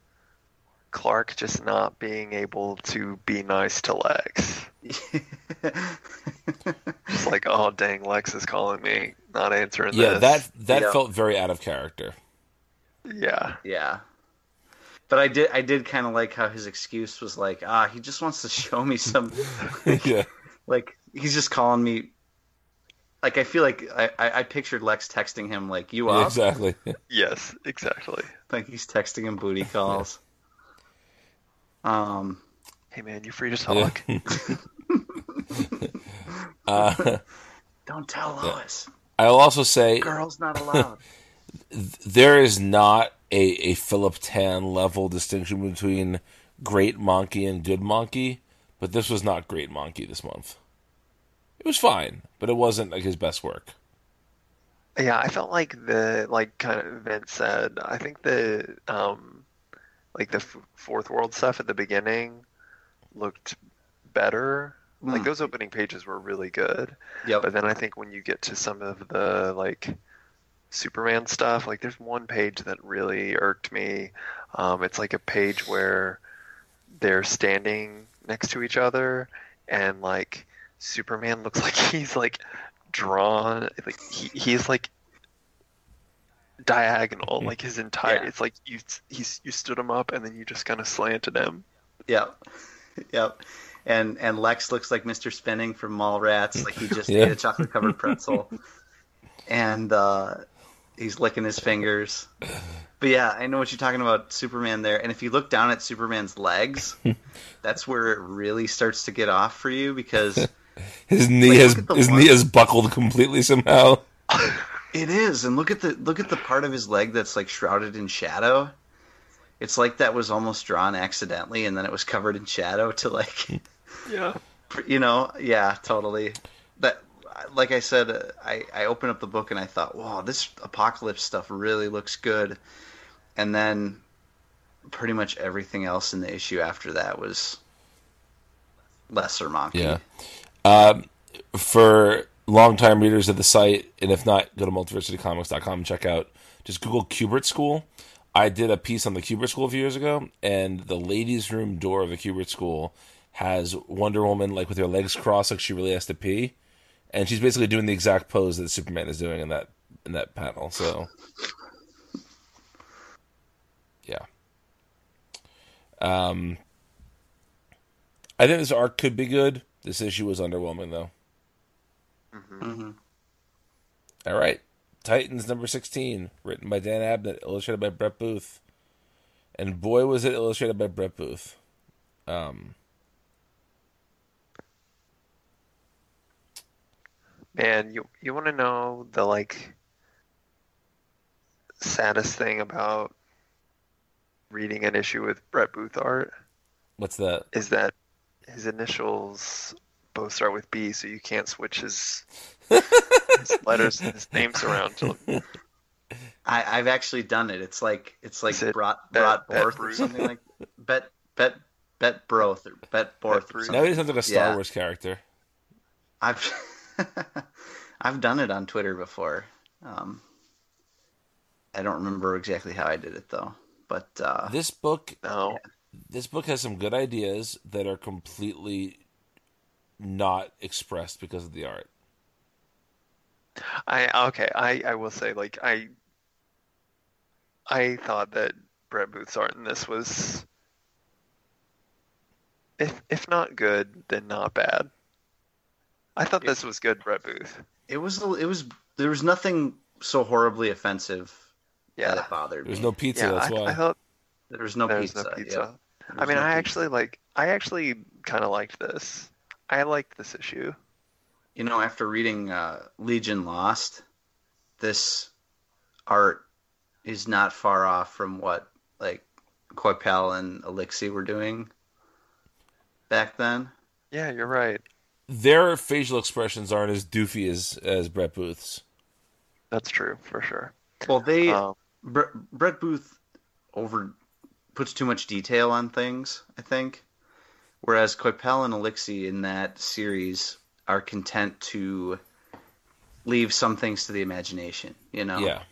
Speaker 2: Clark just not being able to be nice to Lex. Just like, oh dang, Lex is calling me, not answering
Speaker 1: Yeah,
Speaker 2: this.
Speaker 1: that that
Speaker 3: Yeah.
Speaker 1: felt very out of character.
Speaker 2: yeah.
Speaker 3: yeah. But I did I did kind of like how his excuse was like, ah, he just wants to show me some
Speaker 1: yeah.
Speaker 3: like he's just calling me like I feel like I, I, I pictured Lex texting him like you
Speaker 1: Yeah,
Speaker 3: up
Speaker 1: exactly.
Speaker 2: Yes, exactly.
Speaker 3: like he's texting him booty calls. Um
Speaker 2: Hey man, you're free to talk?
Speaker 1: uh,
Speaker 3: don't tell Lois.
Speaker 1: I'll also say
Speaker 3: Girls not allowed.
Speaker 1: there is not a, a Philip Tan level distinction between great Mahnke and good Mahnke, but this was not great Mahnke this month. It was fine, but it wasn't like his best work.
Speaker 2: Yeah, I felt like the like kind of Vince said. I think the um, like the f- fourth world stuff at the beginning looked better. Like
Speaker 3: Mm.
Speaker 2: those opening pages were really good,
Speaker 3: Yeah.
Speaker 2: but then I think when you get to some of the like Superman stuff, like there's one page that really irked me. Um, it's like a page where they're standing next to each other, and like Superman looks like he's like drawn, like he, he's like diagonal, like his entire.
Speaker 3: Yeah.
Speaker 2: It's like you he's you stood him up, and then you just kind of slanted him.
Speaker 3: Yep. Yep. And and Lex looks like Mr. Svenning from Mallrats, like he just
Speaker 1: Yeah.
Speaker 3: ate a chocolate covered pretzel. and uh, he's licking his fingers. But yeah, I know what you're talking about, Superman there. And if you look down at Superman's legs, that's where it really starts to get off for you because
Speaker 1: His knee
Speaker 3: Like,
Speaker 1: has
Speaker 3: look at the
Speaker 1: his
Speaker 3: one-
Speaker 1: knee is buckled completely somehow.
Speaker 3: It is. And look at the look at the part of his leg that's like shrouded in shadow. It's like that was almost drawn accidentally and then it was covered in shadow to like
Speaker 2: Yeah.
Speaker 3: you know yeah totally that like i said uh, i i opened up the book and i thought wow this Apokolips stuff really looks good and then pretty much everything else in the issue after that was lesser Mahnke
Speaker 1: Yeah. Um, for longtime readers of the site, and if not, go to multiversitycomics.com and check out. Just Google Kubert School. I did a piece on the Kubert School a few years ago, and the ladies' room door of the Kubert School has Wonder Woman like with her legs crossed, like she really has to pee, and she's basically doing the exact pose that Superman is doing in that in that panel. So, yeah. Um, I think this arc could be good. This issue was underwhelming, though.
Speaker 3: Hmm
Speaker 1: All right. Titans number 16, written by Dan Abnett, illustrated by Brett Booth. And boy, was it illustrated by Brett Booth. Um,
Speaker 2: Man, you you want to know the like saddest thing about reading an issue with Brett Booth art
Speaker 1: what's that?
Speaker 2: is that his initials both start with B, so you can't switch his, his letters and his names around. To,
Speaker 3: I, I've actually done it. It's like it's like
Speaker 2: Is it
Speaker 3: brought
Speaker 2: Bet-
Speaker 3: brought
Speaker 2: Bet
Speaker 3: Borth or something like bet bet bet Broth or bet Borth. or
Speaker 2: Bruce.
Speaker 3: something.
Speaker 1: Now he sounds like a Star
Speaker 3: Yeah.
Speaker 1: Wars character.
Speaker 3: I've I've done it on Twitter before. Um, I don't remember exactly how I did it though, but uh,
Speaker 1: This book,
Speaker 2: no,
Speaker 1: this book has some good ideas that are completely not expressed because of the art.
Speaker 2: I okay. I I will say like I I thought that Brett Booth's art in this was if if not good, then not bad. I thought this was good, Brett Booth.
Speaker 3: it was it was there was nothing so horribly offensive that
Speaker 2: Yeah,
Speaker 3: it bothered
Speaker 1: There's
Speaker 3: me.
Speaker 1: no pizza,
Speaker 2: yeah.
Speaker 1: that's
Speaker 2: I,
Speaker 1: why.
Speaker 2: I thought
Speaker 3: there was no
Speaker 2: there was
Speaker 3: pizza.
Speaker 2: no pizza.
Speaker 3: yeah. There
Speaker 2: I mean,
Speaker 3: no
Speaker 2: I
Speaker 3: pizza.
Speaker 2: actually like. I actually kind of liked this. I liked this issue.
Speaker 3: you know, after reading uh, Legion Lost, this art is not far off from what like Coipel and Alixe were doing back then.
Speaker 2: Yeah, you're right.
Speaker 1: Their facial expressions aren't as doofy as as Brett Booth's.
Speaker 2: That's true for sure.
Speaker 3: Well, they
Speaker 2: Um,
Speaker 3: Bre- Brett Booth over puts too much detail on things, I think. Whereas Coipel and Alixe in that series are content to leave some things to the imagination, you know?
Speaker 1: Yeah.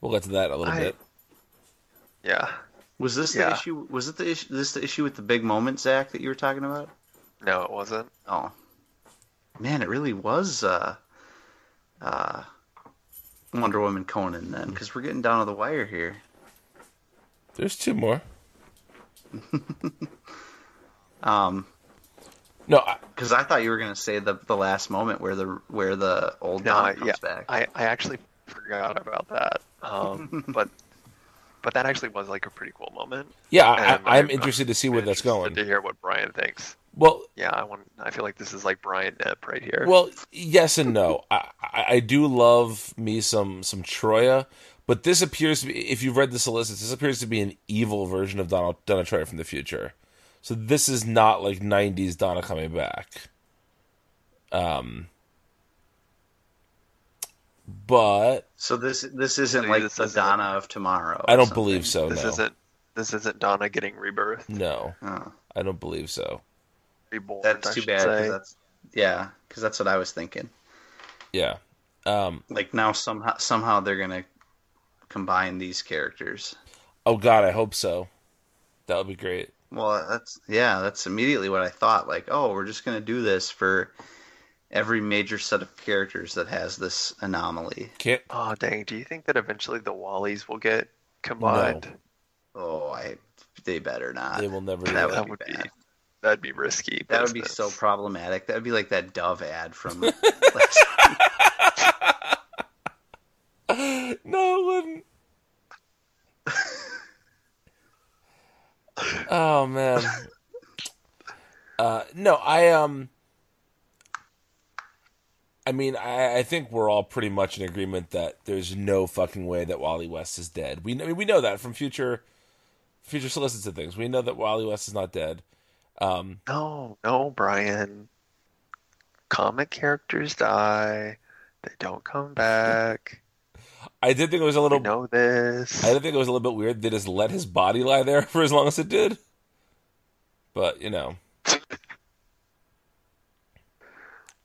Speaker 1: We'll get to that a little
Speaker 2: I-
Speaker 1: bit.
Speaker 2: yeah.
Speaker 3: Was this the issue? Was it the issue? This the issue with the big moment, Zach, that you were talking about?
Speaker 2: No, it wasn't.
Speaker 3: Oh, man, it really was uh, uh, Wonder Woman Conan then, because we're getting down to the wire here.
Speaker 1: There's two more.
Speaker 3: Um,
Speaker 1: No,
Speaker 3: because I thought you were gonna say the the last moment where the where the old
Speaker 2: No,
Speaker 3: Donna
Speaker 2: I,
Speaker 3: comes
Speaker 2: yeah,
Speaker 3: back.
Speaker 2: I, I actually forgot about that. Um, but but that actually was like a pretty cool moment.
Speaker 1: yeah,
Speaker 2: And
Speaker 1: I, I'm
Speaker 2: I'm-
Speaker 1: interested to see
Speaker 2: I'm
Speaker 1: where that's going.
Speaker 2: To hear what Brian thinks.
Speaker 1: Well,
Speaker 2: Yeah, I want. I feel like this is like Brian Nip right here.
Speaker 1: Well, yes and no. I, I, I do love me some some Troia, but this appears to be. If you've read the solicits, this appears to be an evil version of Donna, Donna Troia from the future. So this is not like '90s Donna coming back. Um, but
Speaker 3: so this this isn't like
Speaker 2: this
Speaker 3: the
Speaker 2: isn't-
Speaker 3: Donna of tomorrow.
Speaker 1: I don't
Speaker 3: something.
Speaker 1: believe so.
Speaker 2: this
Speaker 1: no,
Speaker 2: isn't. This isn't Donna getting rebirth,
Speaker 1: no,
Speaker 3: Oh,
Speaker 1: I don't believe so.
Speaker 2: reborn.
Speaker 3: that's
Speaker 2: I
Speaker 3: too
Speaker 2: bad.
Speaker 3: bad. 'cause
Speaker 2: say.
Speaker 3: that's yeah, because that's what I was thinking.
Speaker 1: Yeah. Um.
Speaker 3: Like now somehow somehow they're gonna combine these characters.
Speaker 1: Oh God, I hope so. That would be great.
Speaker 3: Well, that's yeah, that's immediately what I thought. Like, oh, we're just gonna do this for every major set of characters that has this anomaly.
Speaker 1: Can't.
Speaker 2: Oh dang! Do you think that eventually the Wallies will get combined?
Speaker 3: Oh, I they better not.
Speaker 1: They will never do
Speaker 3: That
Speaker 1: that.
Speaker 2: That
Speaker 3: would
Speaker 2: would
Speaker 3: be
Speaker 2: be that'd be risky.
Speaker 3: That would be so problematic. That would be like that Dove ad from.
Speaker 1: No, it wouldn't. oh man. Uh, no, I um. I mean, I, I think we're all pretty much in agreement that there's no fucking way that Wally West is dead. We know, I mean, we know that from future, future solicits and things. We know that Wally West is not dead. Um,
Speaker 2: No, no, Brian. Comic characters die. They don't come back.
Speaker 1: I did think it was a
Speaker 2: We
Speaker 1: little.
Speaker 2: know this.
Speaker 1: I did think it was a little bit weird. They just let his body lie there for as long as it did. But you know,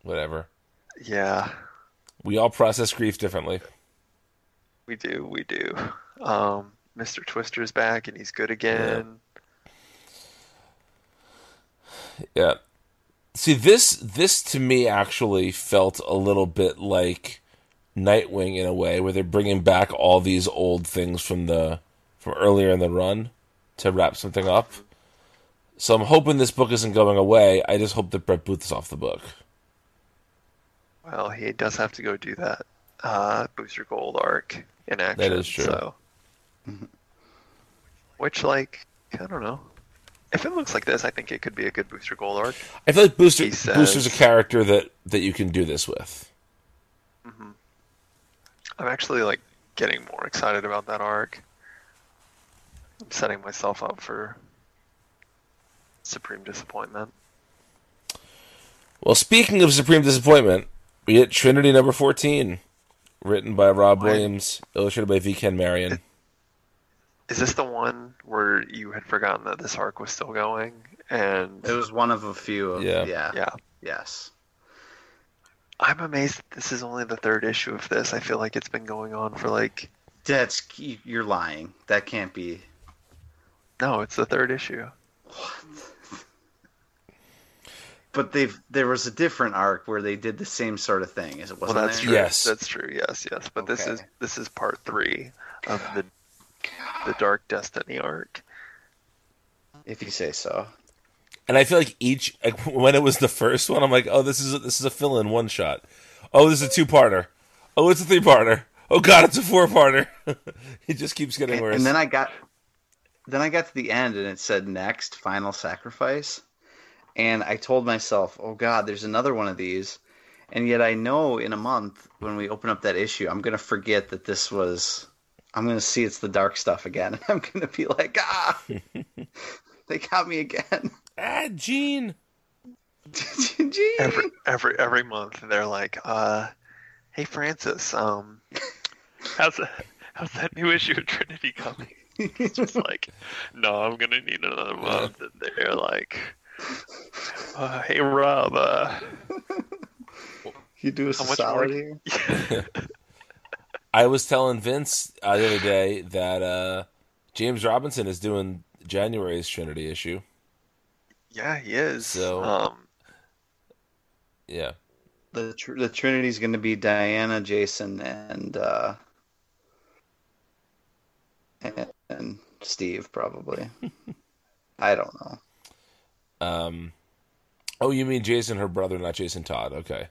Speaker 1: whatever.
Speaker 2: Yeah,
Speaker 1: We all process grief differently.
Speaker 2: we do. We do. Um, Mr. Twister's back and he's good again.
Speaker 1: Yeah. See this this to me actually felt a little bit like Nightwing in a way, where they're bringing back all these old things from the from earlier in the run to wrap something up. So I'm hoping this book isn't going away. I just hope that Brett Booth is off the book.
Speaker 2: Well, he does have to go do that uh, Booster Gold arc in action.
Speaker 1: That is true.
Speaker 2: So, which, like, I don't know. If it looks like this, I think it could be a good Booster Gold arc.
Speaker 1: I feel like Booster
Speaker 2: says-
Speaker 1: Booster's a character that that you can do this with.
Speaker 2: I'm actually like getting more excited about that arc. I'm setting myself up for supreme disappointment.
Speaker 1: Well, speaking of supreme disappointment, we get Trinity number fourteen, written by Rob
Speaker 2: When-
Speaker 1: Williams, illustrated by V. Ken Marion.
Speaker 2: Is this the one where you had forgotten that this arc was still going? And
Speaker 3: it was one of a few. Of,
Speaker 1: Yeah.
Speaker 3: yeah.
Speaker 2: yeah,
Speaker 3: Yes.
Speaker 2: I'm amazed that this is only the third issue of this. I feel like it's been going on for like
Speaker 3: That's you're lying. That can't be.
Speaker 2: no, it's the third issue. What?
Speaker 3: But they've there was a different arc where they did the same sort of thing. Is it wasn't
Speaker 2: that's
Speaker 3: there?
Speaker 2: true.
Speaker 1: Yes.
Speaker 2: that's true. Yes, yes. But this is this is part three of the the Dark Destiny arc.
Speaker 3: If you say so.
Speaker 1: And I feel like each like when it was the first one, I'm like, oh, this is a, this is a fill in one shot. Oh, this is a two parter. Oh, it's a three parter. Oh God, it's a four parter. it just keeps getting worse.
Speaker 3: And then I got then I got to the end and it said next final sacrifice. And I told myself, "Oh God, there's another one of these," and yet I know in a month when we open up that issue, I'm gonna forget that this was. I'm gonna see it's the dark stuff again, and I'm gonna be like, "Ah, they got me again."
Speaker 1: Ah, Gene.
Speaker 3: Gene.
Speaker 2: every every every month they're like, uh, "Hey Francis, um, how's that, how's that new issue of Trinity coming?" It's just like, "No, I'm gonna need another month." And they're like, uh, "Hey Rob, uh,
Speaker 3: you do us
Speaker 2: How
Speaker 3: a
Speaker 2: much
Speaker 3: solid
Speaker 2: more-
Speaker 3: here.
Speaker 1: I was telling Vince uh, the other day that uh, James Robinson is doing January's Trinity issue.
Speaker 2: Yeah, he is."
Speaker 1: So-
Speaker 2: um,
Speaker 1: Yeah.
Speaker 3: The tr- the Trinity's going to be Diana, Jason, and uh, and, and Steve probably. I don't know.
Speaker 1: Um, oh, you mean Jason, her brother, not Jason Todd? Okay,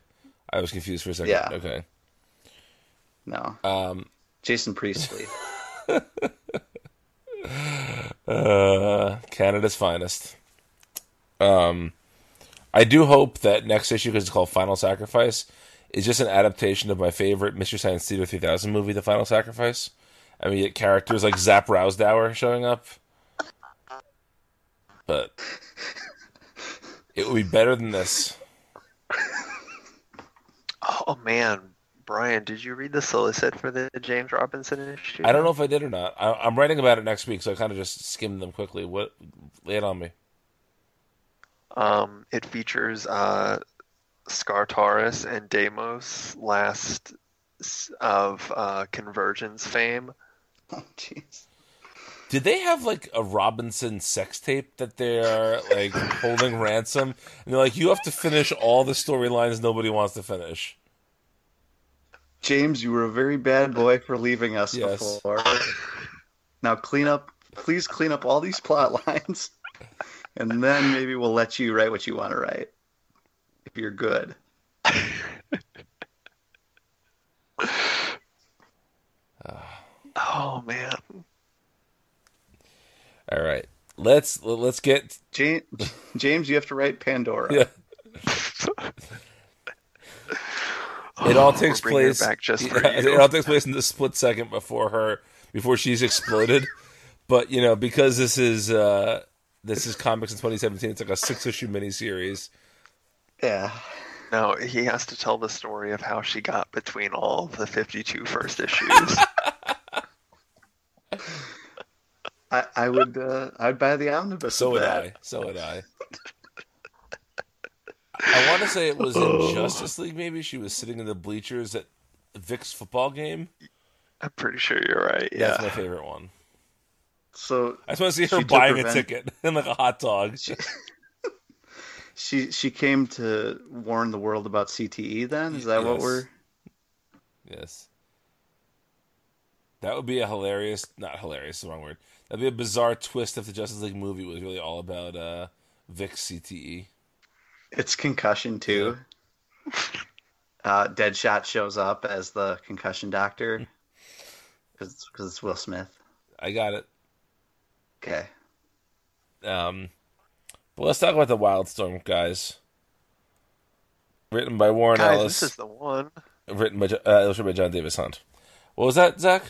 Speaker 1: I was confused for a second.
Speaker 3: Yeah.
Speaker 1: Okay.
Speaker 3: No,
Speaker 1: Um,
Speaker 3: Jason Priestley.
Speaker 1: uh, Canada's finest. Um, I do hope that next issue, because it's called Final Sacrifice, is just an adaptation of my favorite Mystery Science Theater 3000 movie, The Final Sacrifice. I mean, you get characters like Zap Rowsdower showing up, but it would be better than this.
Speaker 2: oh man, Brian, did you read the solicit for the James Robinson issue?
Speaker 1: I don't know if I did or not. I, I'm writing about it next week, so I kind of just skimmed them quickly. What? Lay it on me.
Speaker 2: Um, it features uh, Skartaris and Deimos, last of uh, Convergence fame.
Speaker 3: oh, jeez.
Speaker 1: Did they have like a Robinson sex tape that they're like holding ransom? And they're like, you have to finish all the storylines nobody wants to finish.
Speaker 3: James, you were a very bad boy for leaving us
Speaker 1: Yes.
Speaker 3: before. Now clean up, please clean up all these plot lines, and then maybe we'll let you write what you want to write. If you're good.
Speaker 2: Oh man,
Speaker 1: All right, let's let's get
Speaker 3: James, James, you have to write Pandora.
Speaker 1: yeah. It all takes
Speaker 2: We're bringing it
Speaker 1: place.
Speaker 2: back just
Speaker 1: yeah. It all takes place in the split second before her, before she's exploded. but you know, because this is uh this is comics in 2017, it's like a six issue miniseries.
Speaker 3: Yeah.
Speaker 2: no, he has to tell the story of how she got between all the 52 first issues.
Speaker 3: I, I would uh, I'd buy the omnibus.
Speaker 1: So would
Speaker 3: that.
Speaker 1: I. So would I. I want to say it was in Justice League. Maybe she was sitting in the bleachers at Vic's football game.
Speaker 2: I'm pretty sure you're right.
Speaker 1: Yeah, that's my favorite one.
Speaker 3: So
Speaker 1: I just want to see her buying a ticket and like a hot dog.
Speaker 3: she she came to warn the world about CTE. Then is that what we're?
Speaker 1: Yes. That would be a hilarious, not hilarious, the wrong word. That'd be a bizarre twist if the Justice League movie was really all about uh, Vic CTE.
Speaker 3: It's concussion too. Uh, Deadshot shows up as the concussion doctor because it's Will Smith.
Speaker 1: I got it.
Speaker 3: Okay.
Speaker 1: Um, but let's talk about the Wildstorm guys. Written by Warren
Speaker 2: Guys,
Speaker 1: Ellis,
Speaker 2: this is the one.
Speaker 1: written by Jo- uh, illustrated by Jon Davis-Hunt. What was that, Zach?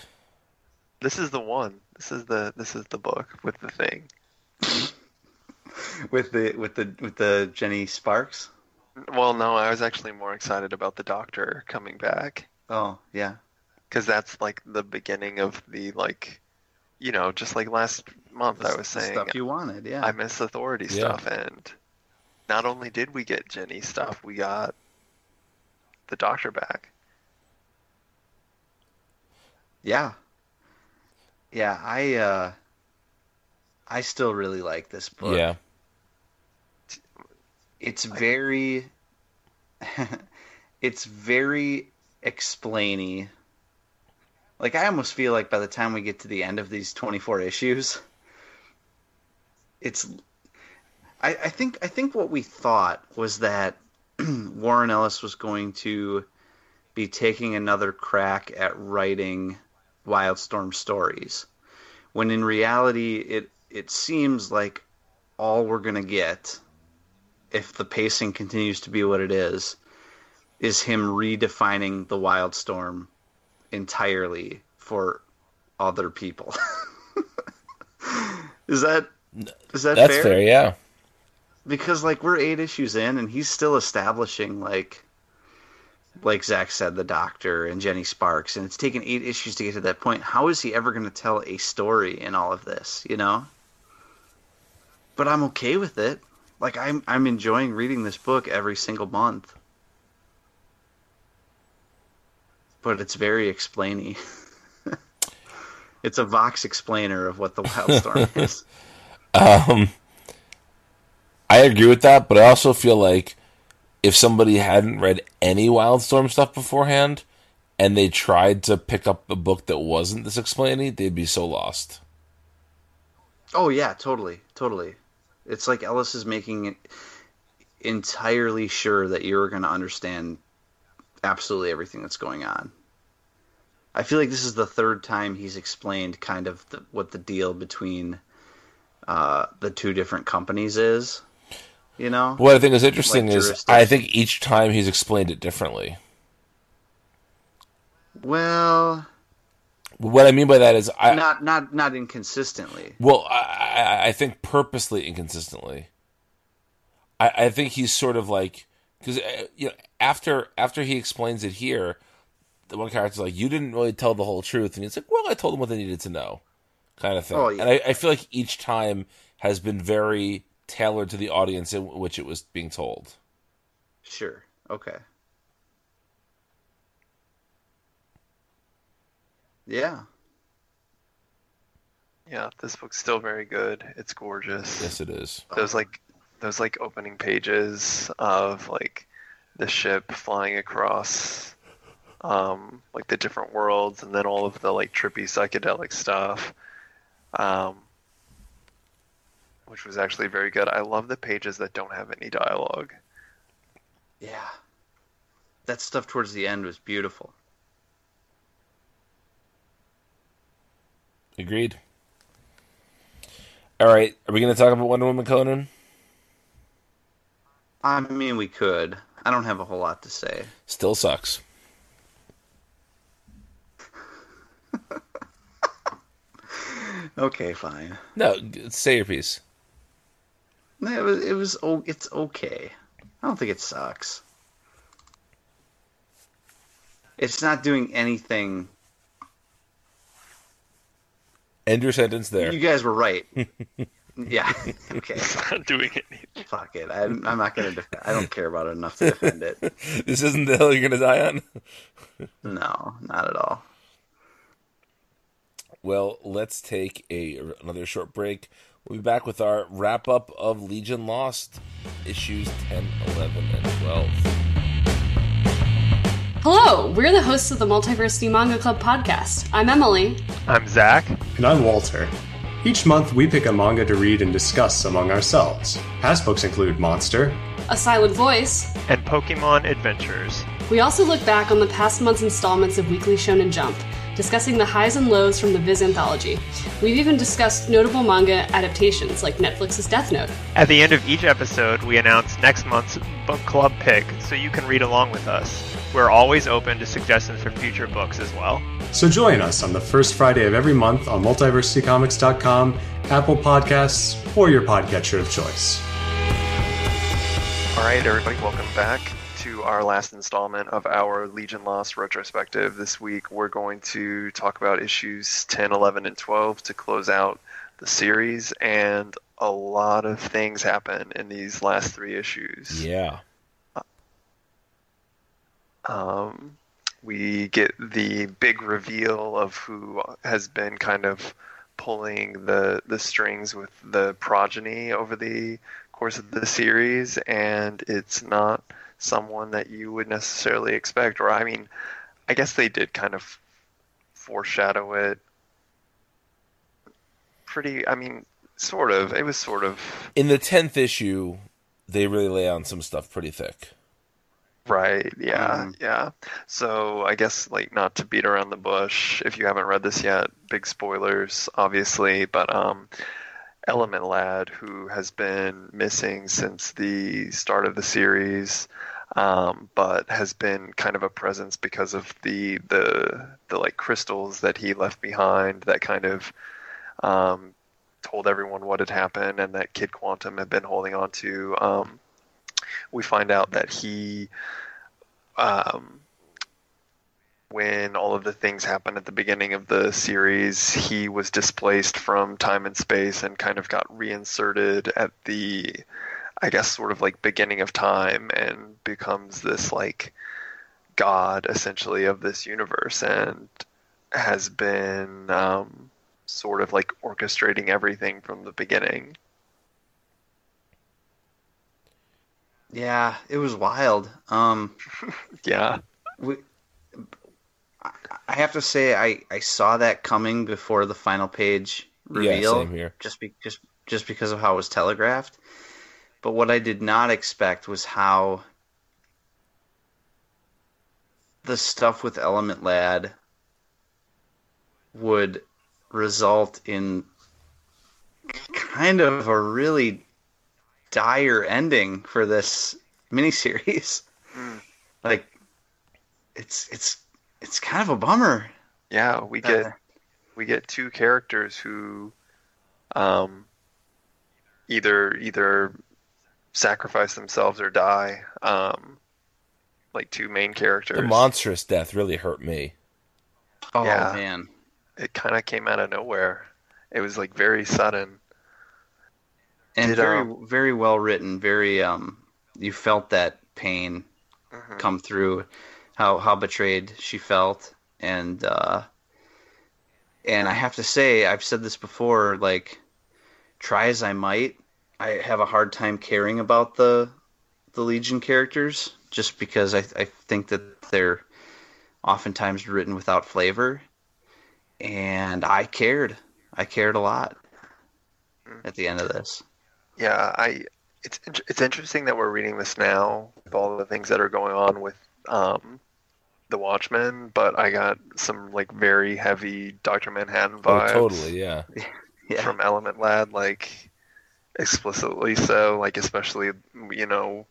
Speaker 2: This is the one. This is the this is the book with the thing.
Speaker 3: With the with the with the Jenny Sparks.
Speaker 2: Well, no, I was actually more excited about the Doctor coming back
Speaker 3: Oh yeah.
Speaker 2: because that's like the beginning of the like, you know, just like last month I was saying,
Speaker 3: stuff you wanted. Yeah.
Speaker 2: I miss Authority
Speaker 1: Yeah.
Speaker 2: stuff, and not only did we get Jenny stuff, we got the Doctor back.
Speaker 3: Yeah. Yeah, I uh I still really like this book.
Speaker 1: Yeah.
Speaker 3: It's very it's very explainy. Like I almost feel like by the time we get to the end of these 24 issues it's I, I think I think what we thought was that Warren Ellis was going to be taking another crack at writing Wildstorm stories, when in reality it it seems like all we're gonna get if the pacing continues to be what it is, is him redefining the Wildstorm entirely for other people. is that is that
Speaker 1: That's
Speaker 3: fair?
Speaker 1: fair, yeah.
Speaker 3: Because like we're eight issues in, and he's still establishing like, like Zach said, the Doctor and Jenny Sparks, and it's taken eight issues to get to that point. How is he ever going to tell a story in all of this? You know. But I'm okay with it. Like I'm I'm enjoying reading this book every single month. But it's very explainy. it's a Vox explainer of what the Wildstorm is.
Speaker 1: Um, I agree with that, but I also feel like if somebody hadn't read any Wildstorm stuff beforehand and they tried to pick up a book that wasn't this explainy, they'd be so lost.
Speaker 3: Oh yeah, totally, totally. It's like Ellis is making it entirely sure that you're going to understand absolutely everything that's going on. I feel like this is the third time he's explained kind of the, what the deal between uh, the two different companies is. You know,
Speaker 1: What I think is interesting
Speaker 3: Like
Speaker 1: is. I think each time he's explained it differently.
Speaker 3: well,
Speaker 1: What I mean by that is I
Speaker 3: not not not inconsistently.
Speaker 1: well I, I, I think purposely inconsistently. I, I think he's sort of like because uh, you know after after he explains it here, the one character's like, "You didn't really tell the whole truth," and he's like, "Well, I told them what they needed to know," kind of thing.
Speaker 3: Oh, yeah.
Speaker 1: And I, I feel like each time has been very tailored to the audience in which it was being told.
Speaker 3: Sure. Okay. Yeah.
Speaker 2: Yeah, this book's still very good. It's gorgeous.
Speaker 1: Yes, it is.
Speaker 2: Those like those like opening pages of like the ship flying across um like the different worlds and then all of the like trippy psychedelic stuff. Um which was actually very good. I love the pages that don't have any dialogue.
Speaker 3: Yeah. That stuff towards the end was beautiful.
Speaker 1: Agreed. All right, are we going to talk about Wonder Woman Conan?
Speaker 3: I mean, we could. I don't have a whole lot to say.
Speaker 1: Still sucks.
Speaker 3: Okay, fine.
Speaker 1: No, say your piece.
Speaker 3: No, It was. It was. o- It's okay. I don't think it sucks. It's not doing anything.
Speaker 1: End your sentence there.
Speaker 3: You guys were right. yeah. Okay.
Speaker 2: I'm not doing anything.
Speaker 3: Fuck it. I'm, I'm not gonna. Def- I don't care about it enough to defend it.
Speaker 1: this isn't the hill you're going to die on.
Speaker 3: No, not at all.
Speaker 1: Well, let's take a another short break. We'll be back with our wrap up of Legion Lost issues 10, 11, and 12.
Speaker 5: Hello, we're the hosts of the Multiversity Manga Club podcast. I'm Emily.
Speaker 2: I'm Zach.
Speaker 6: And I'm Walter. Each month, we pick a manga to read and discuss among ourselves. Past books include Monster,
Speaker 5: A Silent Voice.
Speaker 2: And Pokemon Adventures.
Speaker 5: We also look back on the past month's installments of Weekly Shonen Jump, discussing the highs and lows from the Viz anthology. We've even discussed notable manga adaptations like Netflix's Death Note.
Speaker 7: At the end of each episode, we announce next month's book club pick so you can read along with us. We're always open to suggestions for future books as well.
Speaker 6: So join us on the first Friday of every month on multiversitycomics.com, Apple Podcasts, or your podcatcher of choice.
Speaker 2: All right, everybody, welcome back to our last installment of our Legion Lost retrospective. This week, we're going to talk about issues 10, 11, and 12 to close out the series, and a lot of things happen in these last three issues.
Speaker 1: Yeah.
Speaker 2: Um, we get the big reveal of who has been kind of pulling the the strings with the progeny over the course of the series, and it's not someone that you would necessarily expect. Or I mean, I guess they did kind of foreshadow it. Pretty, I mean, sort of. It was sort of
Speaker 1: In the 10th issue, they really lay on some stuff pretty thick.
Speaker 2: Right. Yeah.
Speaker 3: Mhm.
Speaker 2: Yeah. So I guess like not to beat around the bush. If you haven't read this yet, big spoilers, obviously. But um, Element Lad, who has been missing since the start of the series, um, but has been kind of a presence because of the the the like crystals that he left behind that kind of um, told everyone what had happened and that Kid Quantum had been holding on to. Um, we find out that he um, when all of the things happened at the beginning of the series, he was displaced from time and space and kind of got reinserted at the, I guess, sort of like beginning of time and becomes this like god essentially of this universe and has been um, sort of like orchestrating everything from the beginning.
Speaker 3: Yeah, it was wild. Um,
Speaker 2: yeah.
Speaker 3: We, I have to say I, I saw that coming before the final page reveal.
Speaker 1: Yeah, same here.
Speaker 3: Just be, just just because of how it was telegraphed. But what I did not expect was how the stuff with Element Lad would result in kind of a really dire ending for this miniseries.
Speaker 2: Mm.
Speaker 3: Like it's it's it's kind of a bummer.
Speaker 2: Yeah, we get
Speaker 3: Uh,
Speaker 2: we get two characters who um, either either sacrifice themselves or die. Um, like two main characters.
Speaker 1: The Monstress death really hurt me.
Speaker 3: Oh
Speaker 2: Yeah.
Speaker 3: man.
Speaker 2: it kind of came out of nowhere. It was like very sudden.
Speaker 3: And
Speaker 2: Did,
Speaker 3: very
Speaker 2: um,
Speaker 3: very well written, very um you felt that pain
Speaker 2: Mhm.
Speaker 3: come through how how betrayed she felt and uh and I have to say I've said this before like try as I might I have a hard time caring about the the Legion characters just because I I think that they're oftentimes written without flavor and I cared I cared a lot at the end of this
Speaker 2: Yeah, I. It's it's interesting that we're reading this now with all the things that are going on with um, the Watchmen, but I got some like very heavy Doctor Manhattan
Speaker 1: Oh,
Speaker 2: vibes.
Speaker 1: totally, yeah.
Speaker 3: yeah
Speaker 2: from Element Lad, like explicitly so, like especially you know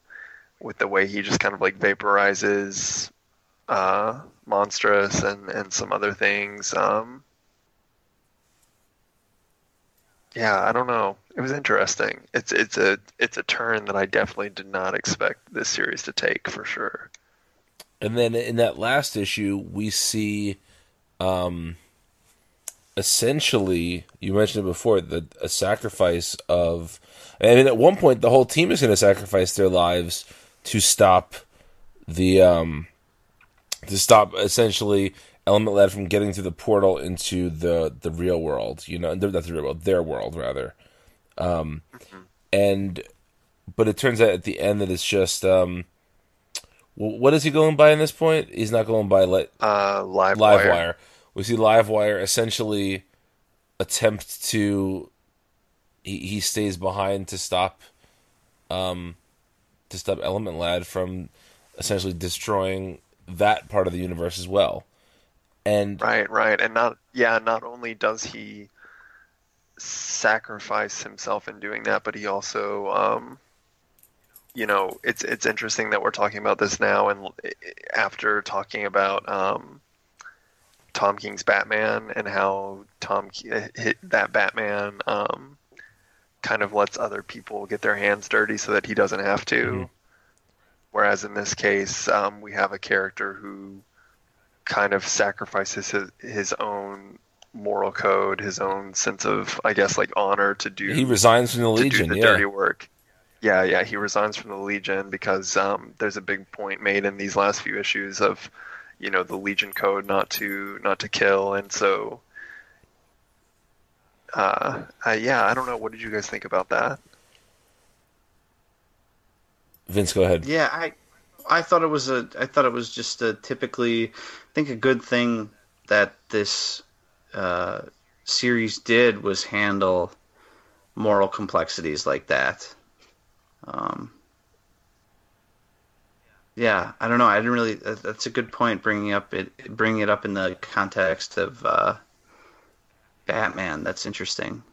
Speaker 2: with the way he just kind of like vaporizes uh, Monstress and and some other things. Um, yeah, I don't know. It was interesting. It's it's a it's a turn that I definitely did not expect this series to take for sure.
Speaker 1: And then in that last issue, we see, um, essentially, you mentioned it before, the a sacrifice of. I mean, at one point, the whole team is going to sacrifice their lives to stop the um, to stop essentially Element Lad from getting through the portal into the the real world. You know, not the real world, their world rather. Um, and but it turns out at the end that it's just um, what is he going by in this point? He's not going by let
Speaker 2: Uh, live
Speaker 1: Livewire.
Speaker 2: wire.
Speaker 1: We see Livewire essentially attempt to he, he stays behind to stop um to stop Element Lad from essentially destroying that part of the universe as well. And
Speaker 2: Right, right, and not yeah. Not only does he sacrifice himself in doing that, but he also, um, you know, it's it's interesting that we're talking about this now, and after talking about um, Tom King's Batman and how Tom hit that Batman um, kind of lets other people get their hands dirty so that he doesn't have to.
Speaker 1: Mhm.
Speaker 2: Whereas in this case, um, we have a character who kind of sacrifices his, his own moral code, his own sense of, I guess, like honor to do
Speaker 1: he resigns from the
Speaker 2: to
Speaker 1: Legion,
Speaker 2: do the
Speaker 1: yeah.
Speaker 2: dirty work. Yeah, yeah, he resigns from the Legion because um, there's a big point made in these last few issues of, you know, the Legion code not to not to kill, and so, uh, uh, yeah, I don't know. What did you guys think about that?
Speaker 1: Vince, go ahead.
Speaker 3: Yeah, I I thought it was a I thought it was just a typically I think a good thing that this uh, series did was handle moral complexities like that. Um, yeah, I don't know. I didn't really. That's a good point. Bringing up it, bringing it up in the context of uh, Batman. That's interesting.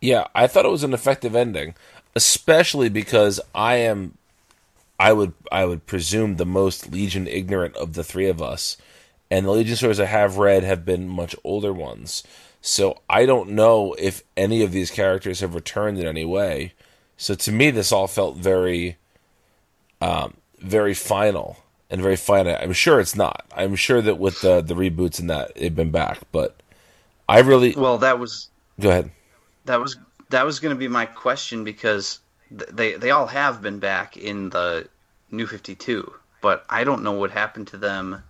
Speaker 1: Yeah, I thought it was an effective ending, especially because I am I would I would presume the most Legion ignorant of the three of us. And the Legion stories I have read have been much older ones. So I don't know if any of these characters have returned in any way. So to me this all felt very um, very final and very finite. I'm sure it's not. I'm sure that with the the reboots and that they've been back, but I really
Speaker 3: Well, that was
Speaker 1: go ahead.
Speaker 3: that was that was going to be my question because they they all have been back in the New Fifty Two, but I don't know what happened to them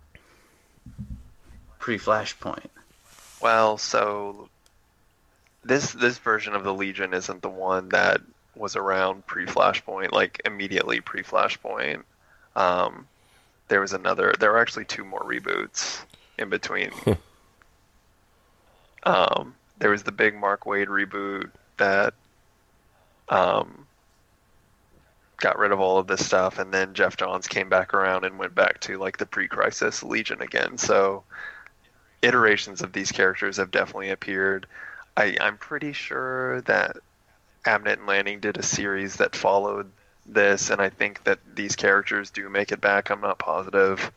Speaker 3: pre Flashpoint.
Speaker 2: Well, so this this version of the Legion isn't the one that was around pre Flashpoint, like immediately pre Flashpoint. Um, there was another. There were actually two more reboots in between. um, there was the big Mark Waid reboot that um, got rid of all of this stuff, and then Geoff Johns came back around and went back to like the pre-crisis Legion again. So iterations of these characters have definitely appeared. I, I'm pretty sure that Abnett and Lanning did a series that followed this, and I think that these characters do make it back. I'm not positive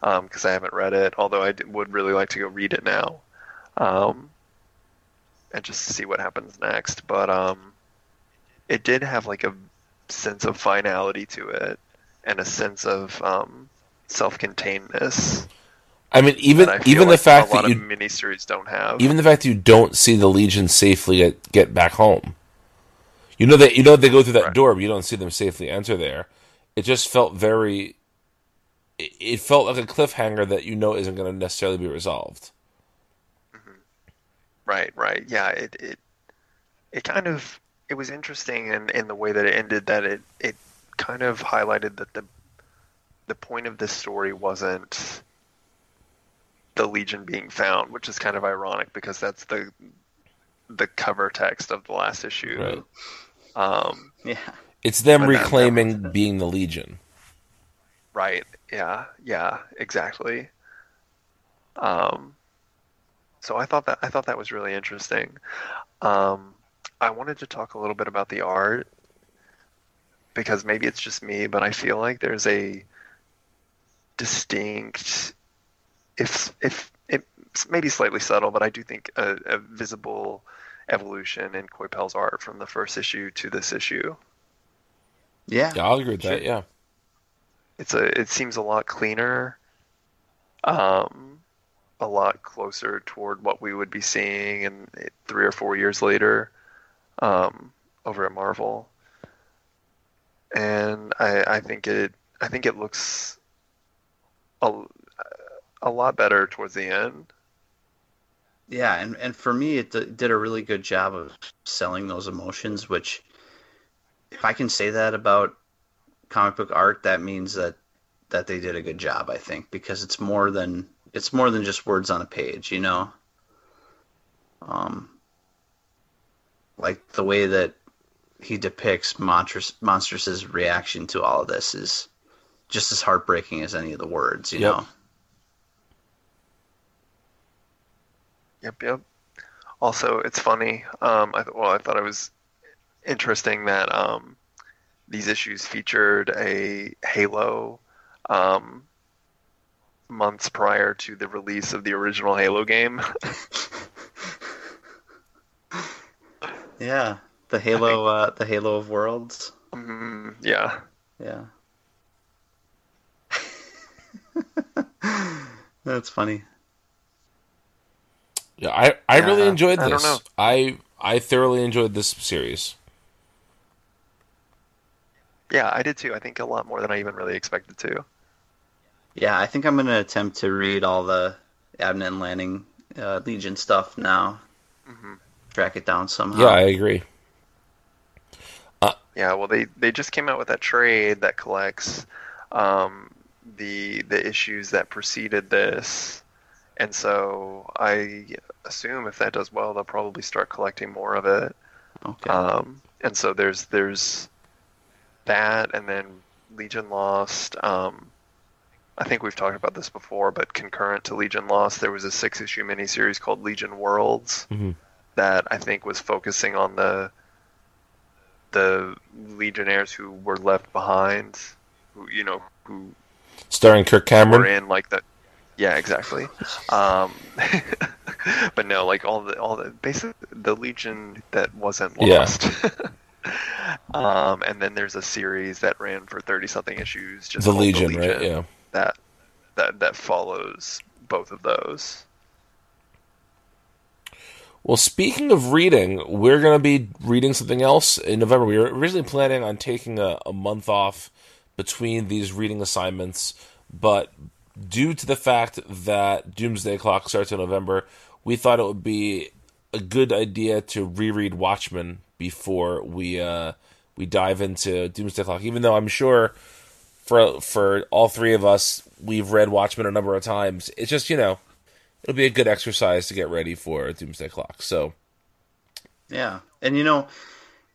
Speaker 2: because I haven't read it, although I d- would really like to go read it now um, and just see what happens next. But um, it did have like a sense of finality to it and a sense of um, self-containedness.
Speaker 1: I mean, even
Speaker 2: I
Speaker 1: even
Speaker 2: like
Speaker 1: the fact
Speaker 2: a lot
Speaker 1: that you
Speaker 2: of miniseries don't have.
Speaker 1: even the fact that you don't see the Legion safely get, get back home. You know that you know they go through that
Speaker 2: Right.
Speaker 1: door, but you don't see them safely enter there. It just felt very. It, it felt like a cliffhanger that you know isn't going to necessarily be resolved. Mm-hmm.
Speaker 2: Right, right. Yeah, it it it kind of it was interesting in, in the way that it ended that it it kind of highlighted that the the point of this story wasn't the Legion being found, which is kind of ironic because that's the the cover text of the last issue.
Speaker 1: Right.
Speaker 2: Um,
Speaker 3: Yeah,
Speaker 1: It's them
Speaker 2: But that- that
Speaker 1: reclaiming
Speaker 2: was-
Speaker 1: being the Legion.
Speaker 2: Right. Yeah. Yeah. Exactly. Um, so I thought that I thought that was really interesting. Um, I wanted to talk a little bit about the art because maybe it's just me, but I feel like there's a distinct, if if it's maybe slightly subtle, but I do think a, a visible evolution in Coipel's art from the first issue to this issue.
Speaker 3: yeah,
Speaker 1: Yeah, I'll agree with that. Yeah,
Speaker 2: it's a it seems a lot cleaner um a lot closer toward what we would be seeing in three or four years later um over at marvel and i i think it i think it looks a, a lot better towards the end
Speaker 3: yeah. And and for me, it d- did a really good job of selling those emotions. Which, if I can say that about comic book art, that means that that they did a good job. I think because it's more than it's more than just words on a page. You know, um, like the way that he depicts Monstress Monstress's reaction to all of this is just as heartbreaking as any of the words. You
Speaker 1: Yep.
Speaker 3: know.
Speaker 2: Yep, yep. Also, it's funny. Um, I th- well, I thought it was interesting that um, these issues featured a Halo um, months prior to the release of the original Halo game.
Speaker 3: Yeah, the Halo, uh, the Halo of Worlds.
Speaker 2: mm, yeah,
Speaker 3: Yeah. That's funny.
Speaker 1: Yeah. I I really
Speaker 2: Yeah,
Speaker 1: enjoyed
Speaker 2: I don't
Speaker 1: this.
Speaker 2: know.
Speaker 1: I I thoroughly enjoyed this series.
Speaker 2: yeah, I did too. I think a lot more than I even really expected to.
Speaker 3: Yeah, I think I'm gonna attempt to read all the Abnett and Lanning uh, Legion stuff now.
Speaker 2: Mhm.
Speaker 3: Track it down somehow.
Speaker 1: Yeah, I agree.
Speaker 2: Yeah, well, they they just came out with that trade that collects um, the the issues that preceded this, and so I assume if that does well, they'll probably start collecting more of it.
Speaker 3: okay.
Speaker 2: Um, and so there's there's that, and then Legion Lost. Um, I think we've talked about this before, but concurrent to Legion Lost, there was a six issue miniseries called Legion Worlds
Speaker 1: Mhm.
Speaker 2: that I think was focusing on the the legionnaires who were left behind, who you know who
Speaker 1: Starring Kirk
Speaker 2: were
Speaker 1: Cameron.
Speaker 2: in like the yeah exactly um but no like all the all the basically the legion that wasn't
Speaker 1: Yeah.
Speaker 2: lost um and then there's a series that ran for 30 something issues just
Speaker 1: The
Speaker 2: called
Speaker 1: Legion, right? Yeah.
Speaker 2: that that that follows both of those
Speaker 1: Well, speaking of reading, we're going to be reading something else in November. We were originally planning on taking a, a month off between these reading assignments, but due to the fact that Doomsday Clock starts in November, we thought it would be a good idea to reread Watchmen before we uh, we dive into Doomsday Clock. Even though I'm sure for for all three of us, we've read Watchmen a number of times. It's just you know it'll be a good exercise to get ready for Doomsday Clock. So
Speaker 3: Yeah, and you know,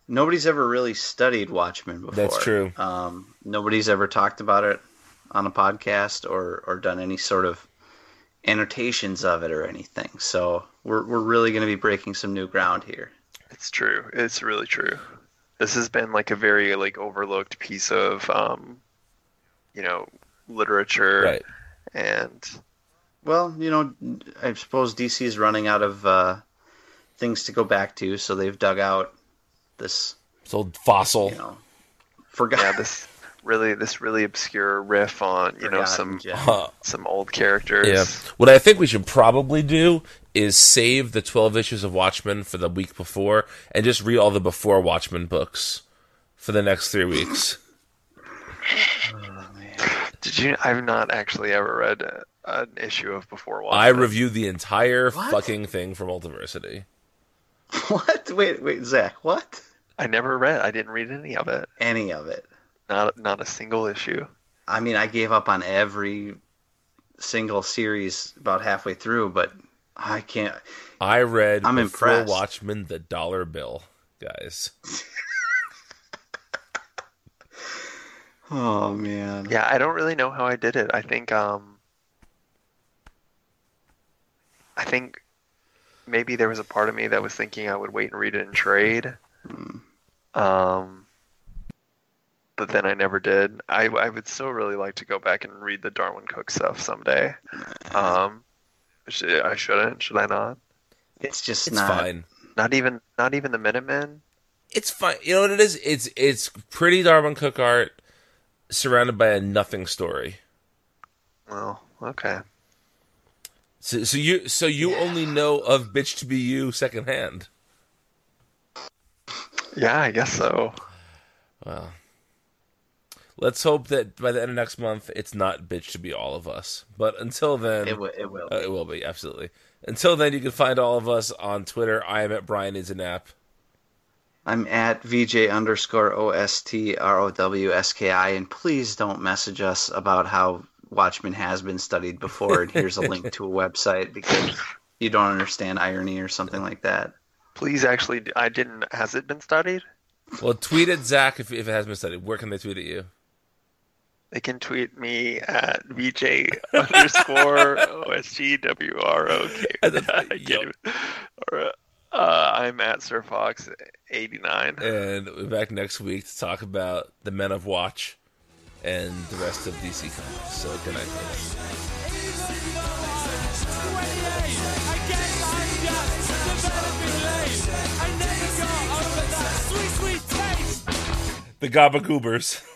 Speaker 3: nobody's ever really studied Watchmen before.
Speaker 1: That's true.
Speaker 3: Um, nobody's ever talked about it on a podcast or or done any sort of annotations of it or anything. So we're we're really going to be breaking some new ground here.
Speaker 2: it's true it's really true this has been like a very like overlooked piece of um you know literature
Speaker 1: right,
Speaker 2: and
Speaker 3: Well, you know, I suppose DC is running out of uh, things to go back to, so they've dug out this,
Speaker 1: it's old fossil.
Speaker 3: you know, forgot.
Speaker 2: yeah this really this really obscure riff on you know some.
Speaker 1: Uh,
Speaker 2: some old characters
Speaker 1: yeah. What I think we should probably do is save the 12 issues of Watchmen for the week before and just read all the before Watchmen books for the next three weeks.
Speaker 2: did you i've not actually ever read an issue of before Watchmen.
Speaker 1: I reviewed the entire
Speaker 3: What?
Speaker 1: fucking thing for Multiversity.
Speaker 3: What? Wait, wait, Zach. What?
Speaker 2: I never read i didn't read any of it
Speaker 3: Any of it?
Speaker 2: Not not a single issue
Speaker 3: I mean, I gave up on every single series about halfway through, but I can't.
Speaker 1: I read
Speaker 3: I'm
Speaker 1: before
Speaker 3: impressed.
Speaker 1: Watchmen the dollar bill, guys.
Speaker 3: Oh man.
Speaker 2: Yeah, I don't really know how I did it. I think um I think maybe there was a part of me that was thinking I would wait and read it in trade. Um but then I never did. I I would still really like to go back and read the Darwyn Cooke stuff someday. Um should, I shouldn't, should I not?
Speaker 3: It's just
Speaker 1: It's
Speaker 3: not.
Speaker 1: fine.
Speaker 2: Not even not even the Minutemen?
Speaker 1: It's fine. You know what it is? It's it's pretty Darwyn Cooke art surrounded by a nothing story.
Speaker 2: Well, okay.
Speaker 1: So, so you so you only know of Bitch to Be You secondhand.
Speaker 2: Yeah, I guess so.
Speaker 1: Well, let's hope that by the end of next month, it's not Bitch to Be All of Us. But until then,
Speaker 3: It, w- it will.
Speaker 1: uh, it will be absolutely. Until then, you can find all of us on Twitter. I am at Brian Needs a Nap.
Speaker 3: I'm at VJ underscore O S T R O W S K I, and please don't message us about how Watchmen has been studied before, and here's a link to a website because you don't understand irony or something like that.
Speaker 2: Please actually I didn't has it been studied?
Speaker 1: Well, tweet at Zach if, if it has been studied. Where can they tweet at you?
Speaker 2: They can tweet me at VJ underscore OSGWROK. Or, uh, I'm at Sir Fox 89.
Speaker 1: And we're back next week to talk about the Men of Watch and the rest of DC Comics. So good night. folks. The Gabagoobers.